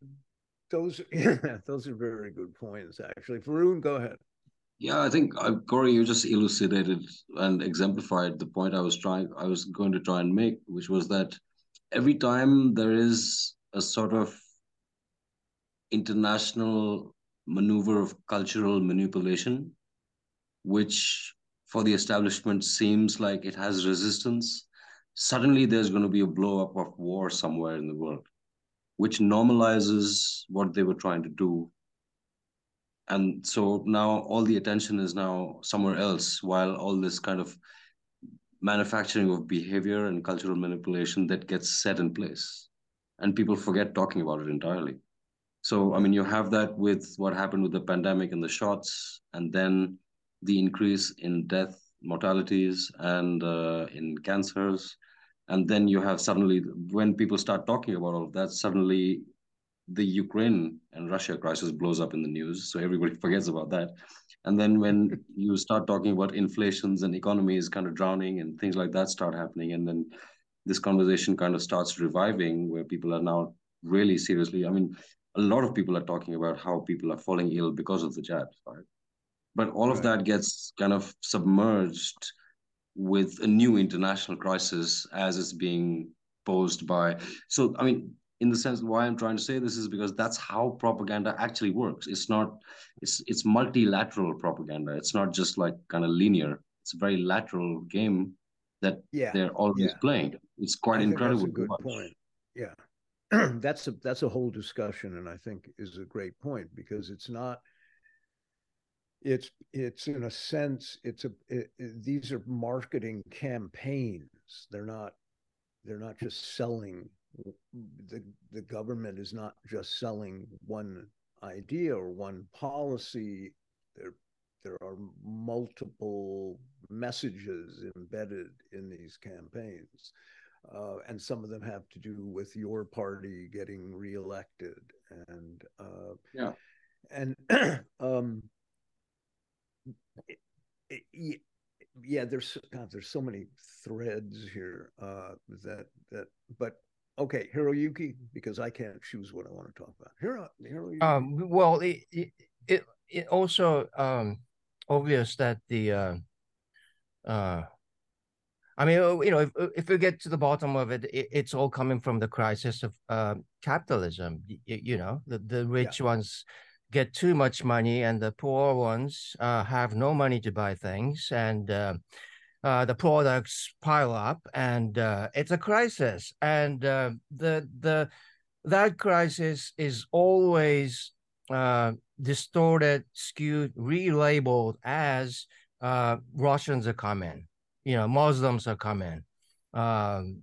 S1: those yeah, those are very good points, actually. Varun, go ahead.
S2: Yeah, I think uh, Cory, you just elucidated and exemplified the point I was trying, I was going to try and make, which was that every time there is a sort of international maneuver of cultural manipulation, which for the establishment seems like it has resistance, suddenly there's going to be a blow up of war somewhere in the world, which normalizes what they were trying to do. And so now all the attention is now somewhere else, while all this kind of manufacturing of behavior and cultural manipulation that gets set in place. And people forget talking about it entirely. So i mean you have that with what happened with the pandemic and the shots and then the increase in death mortalities and uh, in cancers. And then you have suddenly when people start talking about all of that suddenly the ukraine and russia crisis blows up in the news so everybody forgets about that and then when you start talking about inflations and economies kind of drowning and things like that start happening, and then this conversation kind of starts reviving where people are now really seriously. I mean, a lot of people are talking about how people are falling ill because of the jabs, right? But all right. of that gets kind of submerged with a new international crisis as it's being posed by. So, I mean, in the sense why i'm trying to say this is because that's how propaganda actually works. It's not it's it's multilateral propaganda. It's not just like kind of linear. It's a very lateral game that yeah. they're always yeah. playing. It's quite incredible
S1: that's a good point. Yeah. That's a that's a whole discussion and i think is a great point because it's not it's it's in a sense it's a it, it, these are marketing campaigns. They're not they're not just selling the the government is not just selling one idea or one policy there there are multiple messages embedded in these campaigns uh, and some of them have to do with your party getting reelected and uh,
S2: yeah
S1: and um, yeah, there's God, there's so many threads here uh, that that. But okay, Hiroyuki, because I can't choose what I want to talk about. Hiro, Hiroyuki.
S3: Um, well, it it it also um obvious that the uh, uh I mean, you know, if if we get to the bottom of it, it it's all coming from the crisis of uh, capitalism. You, you, know, the the rich yeah. ones get too much money and the poor ones uh, have no money to buy things and uh, uh, the products pile up and uh, it's a crisis. And uh, the the that crisis is always uh, distorted skewed relabeled as russians are coming you know muslims are coming um,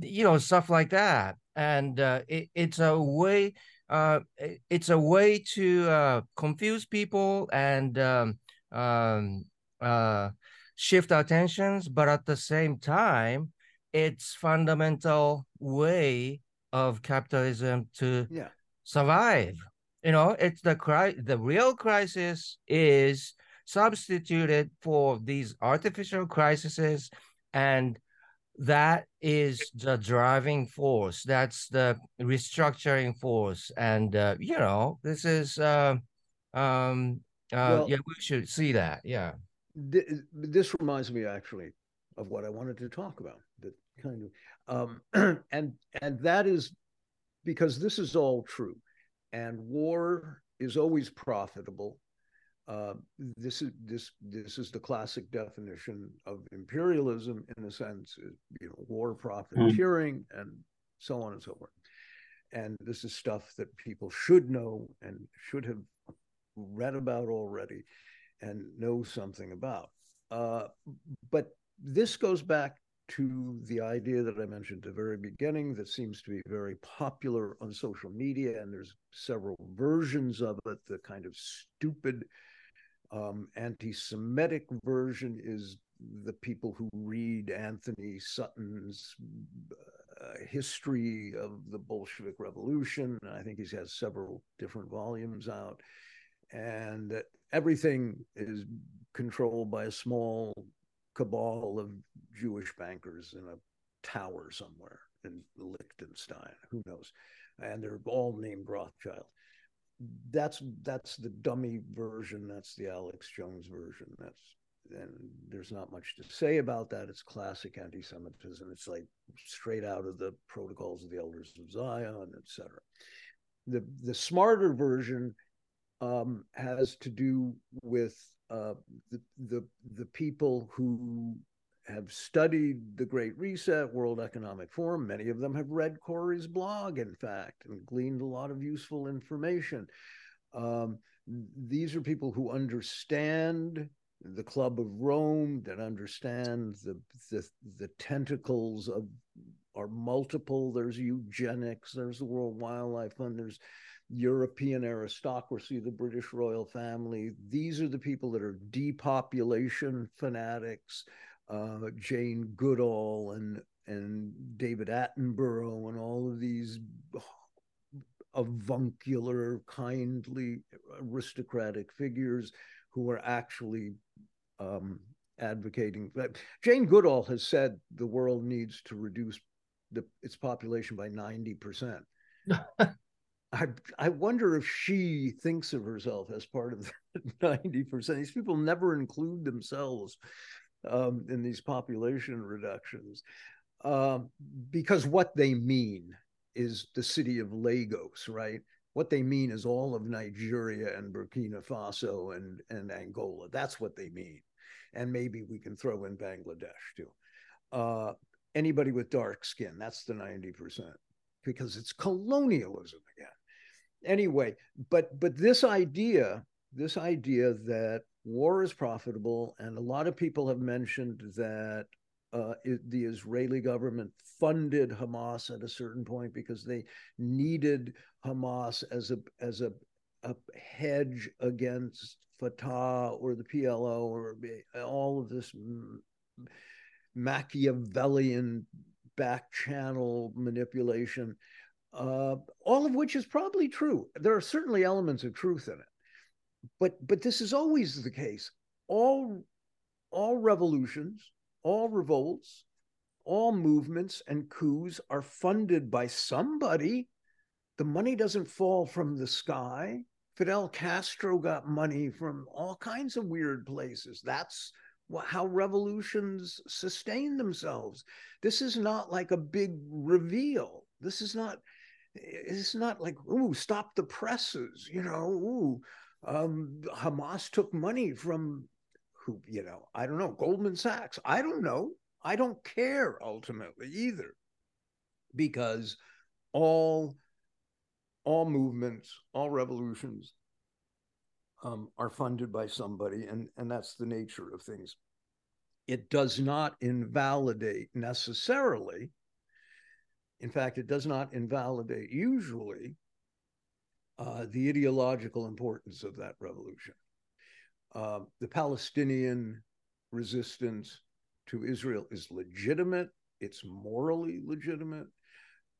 S3: you know stuff like that. And it, it's a way uh, it's a way to uh, confuse people and um, um, shift attentions, but at the same time, it's fundamental way of capitalism to
S1: yeah.
S3: survive. You know, it's the cri- the real crisis is substituted for these artificial crises and that is the driving force that's the restructuring force and uh, you know this is uh, um uh, well, yeah we should see that yeah
S1: this reminds me actually of what i wanted to talk about that kind of um and and that is because this is all true and war is always profitable uh, this is this this is the classic definition of imperialism in a sense, you know, war profiteering mm. and so on and so forth. And this is stuff that people should know and should have read about already and know something about. Uh, but this goes back to the idea that I mentioned at the very beginning that seems to be very popular on social media, and there's several versions of it, the kind of stupid um, anti-Semitic version is the people who read Antony Sutton's uh, history of the Bolshevik Revolution. I think he has several different volumes out, and that everything is controlled by a small cabal of Jewish bankers in a tower somewhere in Liechtenstein. Who knows? And they're all named Rothschild that's that's the dummy version. That's the Alex Jones version. That's and there's not much to say about that. It's classic anti-Semitism. It's like straight out of the protocols of the elders of Zion, etc. The the smarter version um, has to do with uh, the the the people who have studied the Great Reset, World Economic Forum. Many of them have read Cory's blog, in fact, and gleaned a lot of useful information. Um, these are people who understand the Club of Rome, that understand the, the, the tentacles of are multiple. There's eugenics, there's the World Wildlife Fund, there's European aristocracy, the British royal family. These are the people that are depopulation fanatics uh, Jane Goodall and and David Attenborough and all of these avuncular, kindly, aristocratic figures who are actually um, advocating. Jane Goodall has said the world needs to reduce the, its population by ninety percent. I I wonder if she thinks of herself as part of that ninety percent. These people never include themselves um, in these population reductions um, because what they mean is the city of Lagos, right? What they mean is all of Nigeria and Burkina Faso and, and Angola. That's what they mean. And maybe we can throw in Bangladesh too. Uh, anybody with dark skin, that's the 90%, because it's colonialism again. Anyway, but but this idea this idea that war is profitable, and a lot of people have mentioned that uh, the Israeli government funded Hamas at a certain point because they needed Hamas as a as a, a hedge against Fatah or the PLO or all of this Machiavellian back channel manipulation, uh, all of which is probably true. There are certainly elements of truth in it, but but this is always the case. All all revolutions, all revolts, all movements and coups are funded by somebody. The money doesn't fall from the sky. Fidel Castro got money from all kinds of weird places. That's how revolutions sustain themselves. This is not like a big reveal. This is not. It's not like ooh, stop the presses. You know, ooh, um, Hamas took money from who? You know, I don't know, Goldman Sachs. I don't know. I don't care ultimately either, because all all movements, all revolutions um, are funded by somebody, and, and that's the nature of things. It does not invalidate necessarily. In fact, it does not invalidate usually uh, the ideological importance of that revolution. Uh, the Palestinian resistance to Israel is legitimate, it's morally legitimate,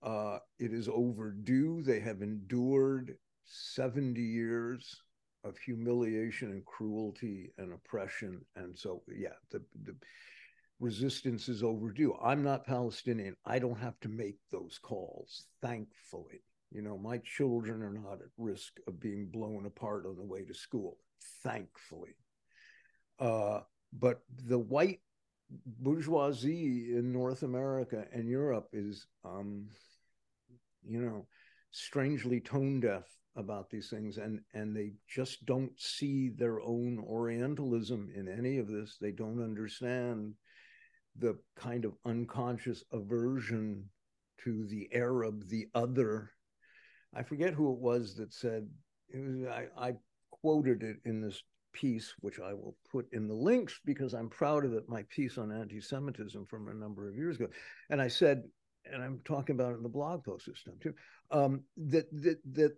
S1: uh, it is overdue. They have endured 70 years of humiliation and cruelty and oppression. And so, yeah, the, the resistance is overdue. I'm not Palestinian. I don't have to make those calls, thankfully. You know, my children are not at risk of being blown apart on the way to school, thankfully. Uh, but the white bourgeoisie in North America and Europe is, um, you know, strangely tone deaf about these things and and they just don't see their own orientalism in any of this they don't understand the kind of unconscious aversion to the arab the other. I forget who it was that said it was i, I quoted it in this piece which i will put in the links because i'm proud of it my piece on anti-semitism from a number of years ago. And i said and i'm talking about it in the blog post this time too um, that that that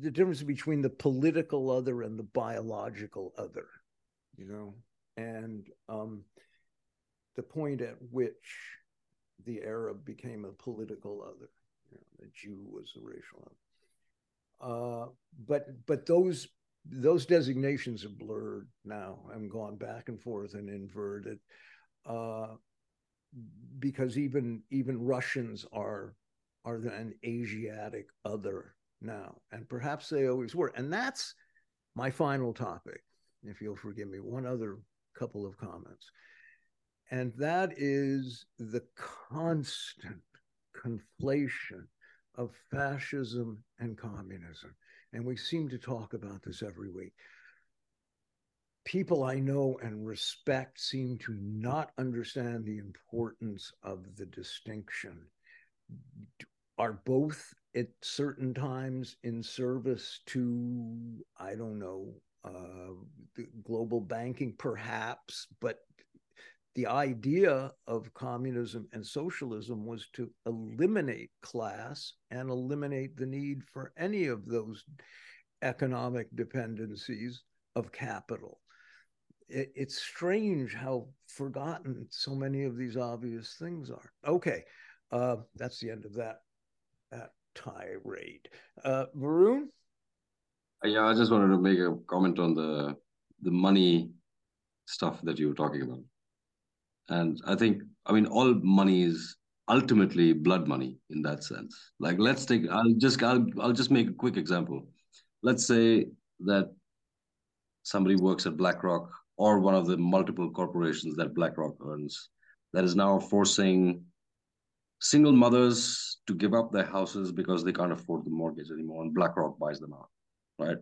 S1: the difference between the political other and the biological other, you know, and um, the point at which the Arab became a political other, you know, the Jew was a racial other. Uh, but but those those designations are blurred now I'm gone back and forth and inverted uh, because even even Russians are are an Asiatic other now, and perhaps they always were. And that's my final topic, if you'll forgive me, one other couple of comments. And that is the constant conflation of fascism and communism. And we seem to talk about this every week. People I know and respect seem to not understand the importance of the distinction. Are both at certain times in service to i don't know uh, global banking perhaps but the idea of communism and socialism was to eliminate class and eliminate the need for any of those economic dependencies of capital it, it's strange how forgotten so many of these obvious things are okay uh, that's the end of that that tirade. Uh, Varun?
S2: Uh, yeah, I just wanted to make a comment on the the money stuff that you were talking about. And I think, I mean, all money is ultimately blood money in that sense. Like, let's take, I'll just, I'll, I'll just make a quick example. Let's say that somebody works at BlackRock or one of the multiple corporations that BlackRock owns that is now forcing single mothers to give up their houses because they can't afford the mortgage anymore and BlackRock buys them out, right?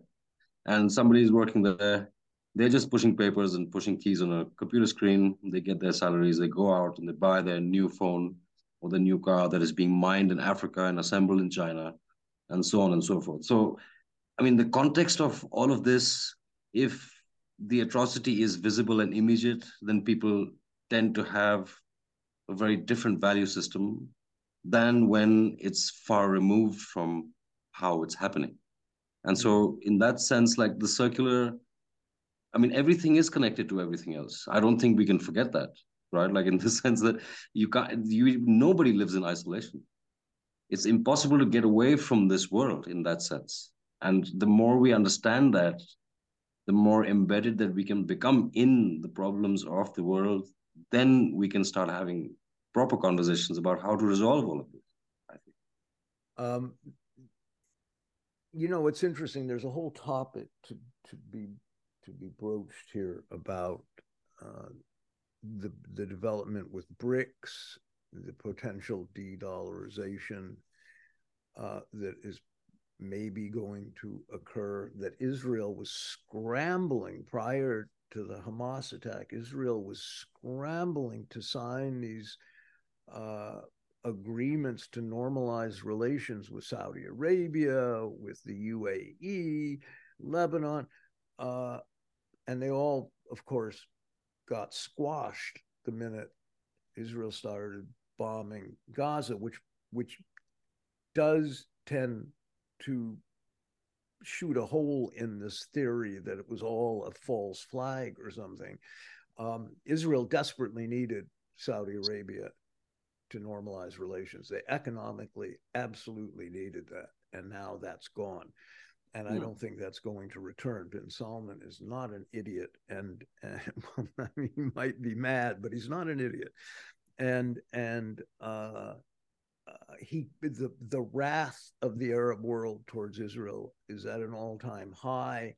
S2: And somebody is working there, they're just pushing papers and pushing keys on a computer screen. They get their salaries, they go out and they buy their new phone or the new car that is being mined in Africa and assembled in China, and so on and so forth. So I mean, the context of all of this, if the atrocity is visible and immediate, then people tend to have a very different value system than when it's far removed from how it's happening. And so, in that sense, like the circular, I mean, everything is connected to everything else. I don't think we can forget that, right? Like in the sense that you can't, you nobody lives in isolation. It's impossible to get away from this world in that sense. And the more we understand that, the more embedded that we can become in the problems of the world, then we can start having proper conversations about how to resolve all of this. I think.
S1: Um, you know, it's interesting. There's a whole topic to to be to be broached here about uh, the the development with BRICS, the potential de-dollarization uh, that is maybe going to occur. That Israel was scrambling prior to the Hamas attack. Israel was scrambling to sign these uh, agreements to normalize relations with Saudi Arabia, with the UAE, Lebanon, uh, and they all, of course, got squashed the minute Israel started bombing Gaza, which which does tend to shoot a hole in this theory that it was all a false flag or something. Um, Israel desperately needed Saudi Arabia to normalize relations. They economically absolutely needed that. And now that's gone. And I don't think that's going to return. Bin Salman is not an idiot. And, and I mean, he might be mad, but he's not an idiot. And, and, uh, uh, he the the wrath of the Arab world towards Israel is at an all time high.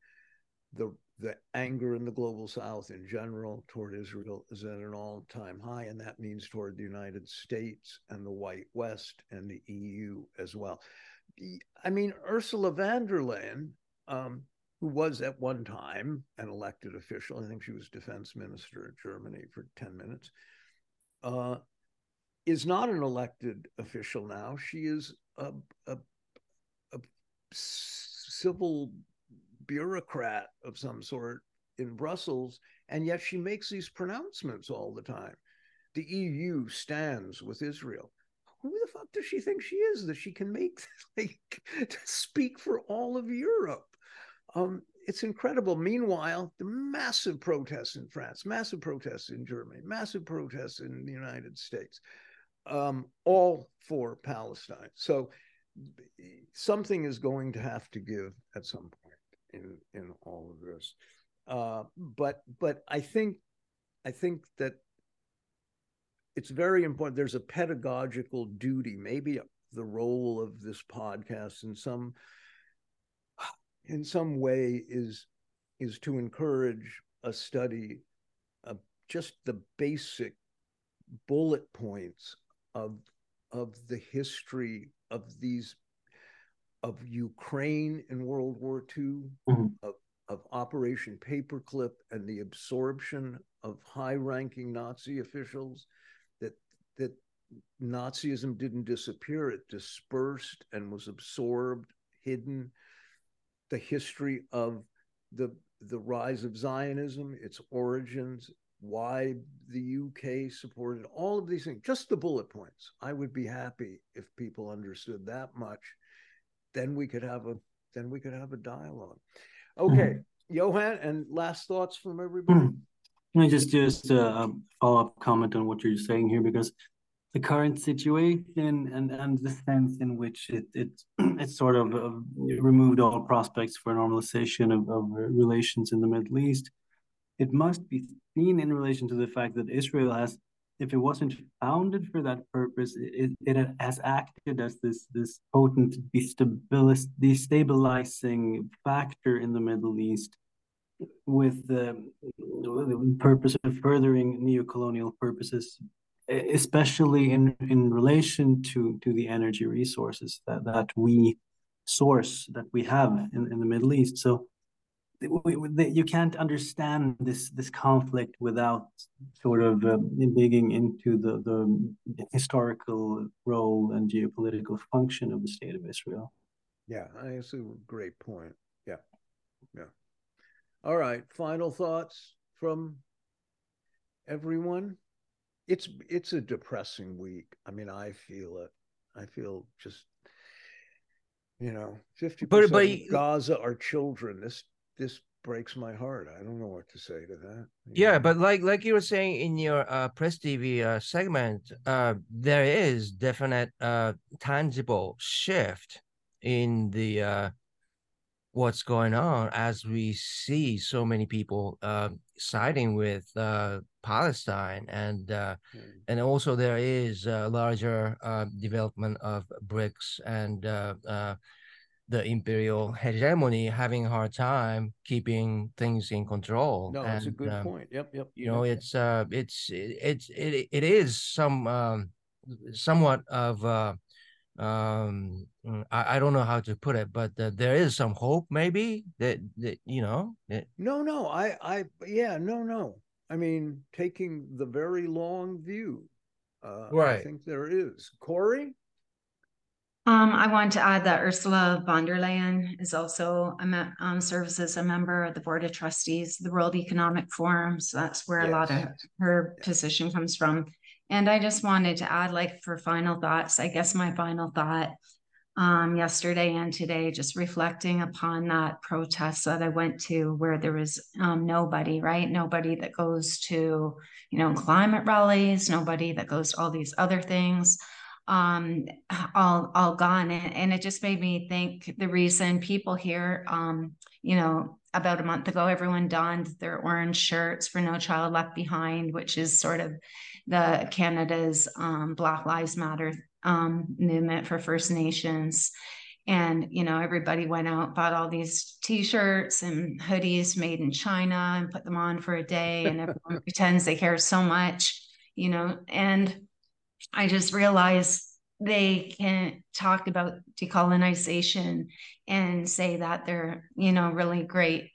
S1: The the anger in the global south in general toward Israel is at an all time high, and that means toward the United States and the white West and the EU as well. I mean, Ursula von der Leyen, um, who was at one time an elected official, I think she was defense minister in Germany for 10 minutes, uh, is not an elected official now. She is a, a, a civil bureaucrat of some sort in Brussels, and yet she makes these pronouncements all the time. The EU stands with Israel. Who the fuck does she think she is that she can make like to speak for all of Europe? Um, it's incredible. Meanwhile, the massive protests in France, massive protests in Germany, massive protests in the United States, um, all for Palestine. So something is going to have to give at some point in in all of this. Uh, but but I think I think that it's very important. There's a pedagogical duty, maybe the role of this podcast in some in some way is is to encourage a study of just the basic bullet points of of the history of these of Ukraine in World War II, mm-hmm. of, of Operation Paperclip, and the absorption of high-ranking Nazi officials. That Nazism didn't disappear; it dispersed and was absorbed, hidden. The history of the the rise of Zionism, its origins, why the UK supported all of these things, just the bullet points. I would be happy if people understood that much. Then we could have a then we could have a dialogue. Okay, mm-hmm. Johan, and last thoughts from everybody. Mm-hmm.
S4: Me just just a follow up comment on what you're saying here because the current situation and and the sense in which it it it's sort of uh, removed all prospects for normalization of, of relations in the Middle East it must be seen in relation to the fact that Israel has, if it wasn't founded for that purpose, it, it has acted as this this potent destabilizing factor in the Middle East with the, the purpose of furthering neo-colonial purposes especially in in relation to to the energy resources that that we source that we have in, in the Middle East so you can't understand this this conflict without sort of uh, digging into the, the historical role and geopolitical function of the state of Israel.
S1: Yeah, see a great point. Yeah, yeah. All right. Final thoughts from everyone. It's it's a depressing week. I mean, I feel it. I feel just you know, fifty percent of Gaza are children. This this breaks my heart. I don't know what to say to that.
S3: Yeah, know? but like like you were saying in your uh, press TV uh, segment, uh, there is definite uh, tangible shift in the uh, what's going on as we see so many people uh, siding with uh, Palestine, and uh, mm. and also there is a larger uh, development of BRICS and uh, uh, the imperial hegemony having a hard time keeping things in control.
S1: No,
S3: that's
S1: a good um, point. Yep, yep.
S3: You know, it's uh, it's it's it, it is some um, somewhat of uh, um mm, I, I don't know how to put it but uh, there is some hope maybe that, that you know that...
S1: no no i i yeah no no i mean taking the very long view uh right i think there is cory
S5: um, I want to add that Ursula von der Leyen is also a um, serves as a member of the board of trustees, the World Economic Forum. So that's where yes. a lot of her yes. position comes from. And I just wanted to add, like, for final thoughts, I guess my final thought um, yesterday and today, just reflecting upon that protest that I went to where there was um, nobody, right? Nobody that goes to, you know, climate rallies, nobody that goes to all these other things um all all gone and, and, it just made me think the reason people here um you know about a month ago everyone donned their orange shirts for no child left behind which is sort of the Canada's um, Black Lives Matter um, movement for First Nations. And, you know, everybody went out, bought all these t-shirts and hoodies made in China and put them on for a day. And everyone pretends they care so much, you know, and I just realized they can talk about decolonization and say that they're, you know, really great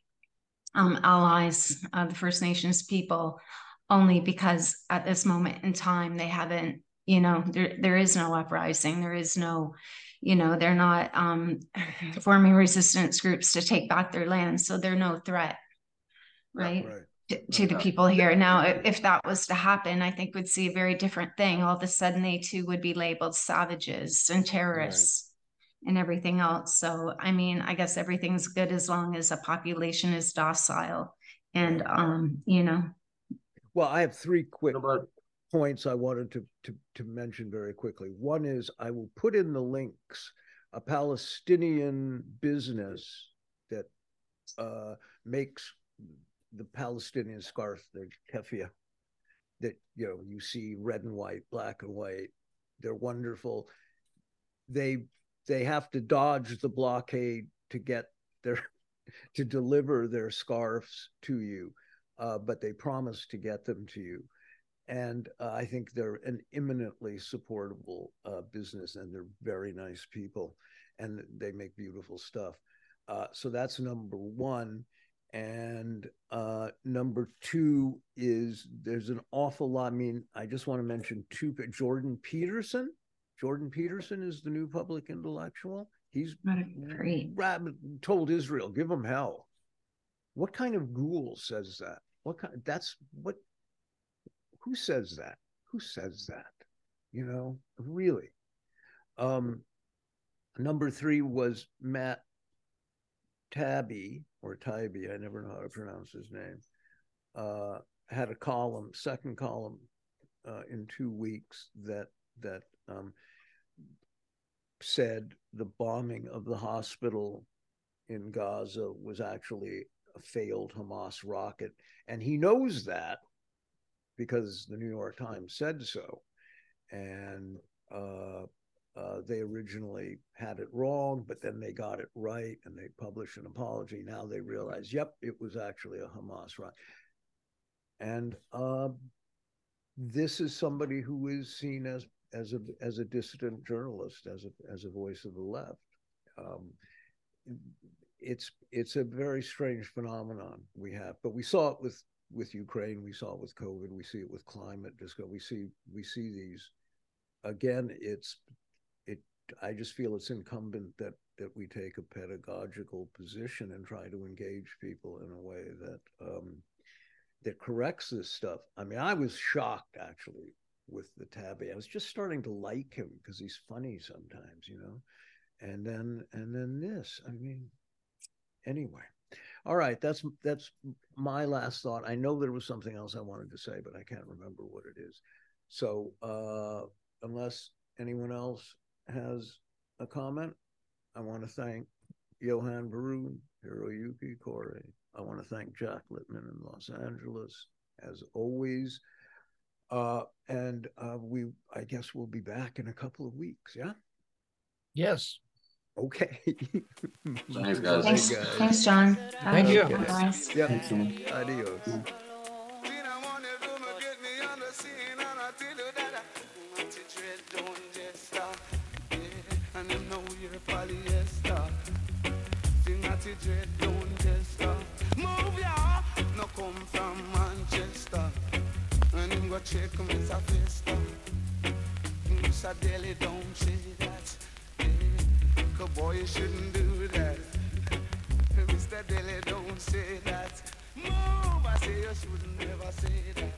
S5: um, allies of the First Nations people only because at this moment in time they haven't you know there there is no uprising. There is no you know they're not um, forming resistance groups to take back their land. So they're no threat right, right. To, to the people here. Now if, if that was to happen i think we'd see a very different thing. All of a sudden they too would be labeled savages and terrorists right. and everything else. So i mean i guess everything's good as long as a population is docile and um you know.
S1: Well, I have three quick points I wanted to, to, to mention very quickly. One is I will put in the links a Palestinian business that uh, makes the Palestinian scarf, the keffiyeh, that you know you see red and white, black and white. They're wonderful. They they have to dodge the blockade to get their to deliver their scarves to you uh, but they promise to get them to you. And uh, I think they're an eminently supportable uh, business, and they're very nice people, and they make beautiful stuff. Uh, so that's number one. And uh, number two is there's an awful lot. I mean, I just want to mention two. Jordan Peterson. Jordan Peterson is the new public intellectual. He's
S5: great.
S1: told Israel, give them hell. What kind of ghoul says that? What kind? That's what. Who says that? Who says that? You know, really. Um, number three was Matt Taibbi or Taibbi. I never know how to pronounce his name. Uh, had a column, second column, uh, in two weeks that that um, said the bombing of the hospital in Gaza was actually a failed Hamas rocket. And he knows that because the New York Times said so. And uh, uh, they originally had it wrong, but then they got it right and they published an apology. Now they realize, yep, it was actually a Hamas rocket. And uh, this is somebody who is seen as as a as a dissident journalist, as a as a voice of the left. Um, it's it's a very strange phenomenon we have, but we saw it with with Ukraine, we saw it with COVID, we see it with climate disco, we see we see these again. It's it. I just feel it's incumbent that that we take a pedagogical position and try to engage people in a way that um, that corrects this stuff. I mean, I was shocked actually with the Taibbi. I was just starting to like him because he's funny sometimes, you know. And then and then this. I mean, anyway. All right, that's that's my last thought. I know there was something else I wanted to say, but I can't remember what it is. So, uh, unless anyone else has a comment, I want to thank Johan Varun, Hiroyuki Cory. I want to thank Jack Littman in Los Angeles, as always. Uh, and uh, we, I guess, we'll be back in a couple of weeks. Yeah.
S3: Yes.
S1: Okay.
S2: Thanks, guys.
S5: Thanks, thanks, John.
S3: Thank you.
S1: Okay.
S5: Guys.
S1: Yeah.
S4: Thanks so much.
S1: Adios.
S6: Check Mr. Festa. Mr. Daly don't say that, yeah. boy you shouldn't do that. Mr. Daly don't say that. Move, I say you shouldn't never say that.